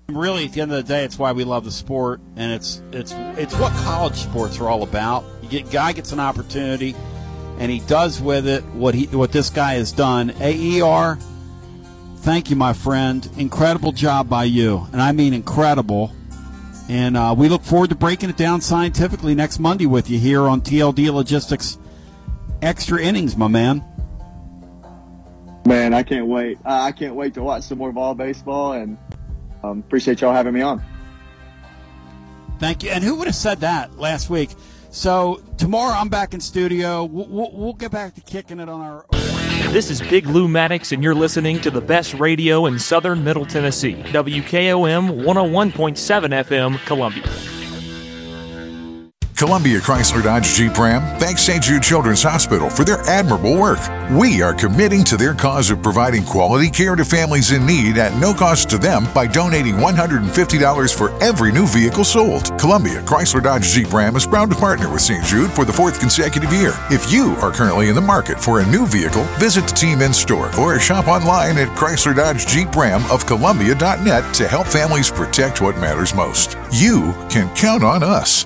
Really, at the end of the day, it's why we love the sport, and it's it's it's what college sports are all about. You get guy gets an opportunity, and he does with it what he what this guy has done. AER, thank you, my friend. Incredible job by you, and I mean incredible. And uh, we look forward to breaking it down scientifically next Monday with you here on TLD Logistics Extra Innings, my man. Man, I can't wait. I can't wait to watch some more ball baseball and um, appreciate y'all having me on. Thank you. And who would have said that last week? So tomorrow I'm back in studio. We'll, we'll, we'll get back to kicking it on our. This is Big Lou Maddox, and you're listening to the best radio in southern Middle Tennessee. WKOM 101.7 FM, Columbia. Columbia Chrysler Dodge Jeep Ram thanks St. Jude Children's Hospital for their admirable work. We are committing to their cause of providing quality care to families in need at no cost to them by donating $150 for every new vehicle sold. Columbia Chrysler Dodge Jeep Ram is proud to partner with St. Jude for the fourth consecutive year. If you are currently in the market for a new vehicle, visit the team in store or shop online at Chrysler Dodge Jeep Ram of Columbia.net to help families protect what matters most. You can count on us.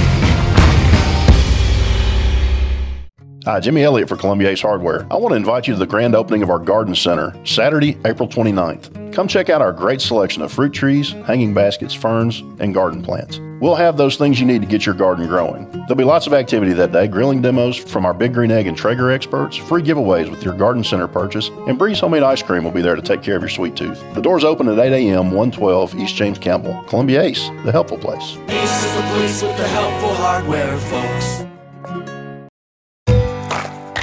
Hi, Jimmy Elliott for Columbia Ace Hardware. I want to invite you to the grand opening of our garden center, Saturday, April 29th. Come check out our great selection of fruit trees, hanging baskets, ferns, and garden plants. We'll have those things you need to get your garden growing. There'll be lots of activity that day grilling demos from our Big Green Egg and Traeger experts, free giveaways with your garden center purchase, and Breeze Homemade Ice Cream will be there to take care of your sweet tooth. The doors open at 8 a.m., 112 East James Campbell. Columbia Ace, the helpful place. Ace is the place with the helpful hardware, folks.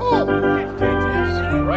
哦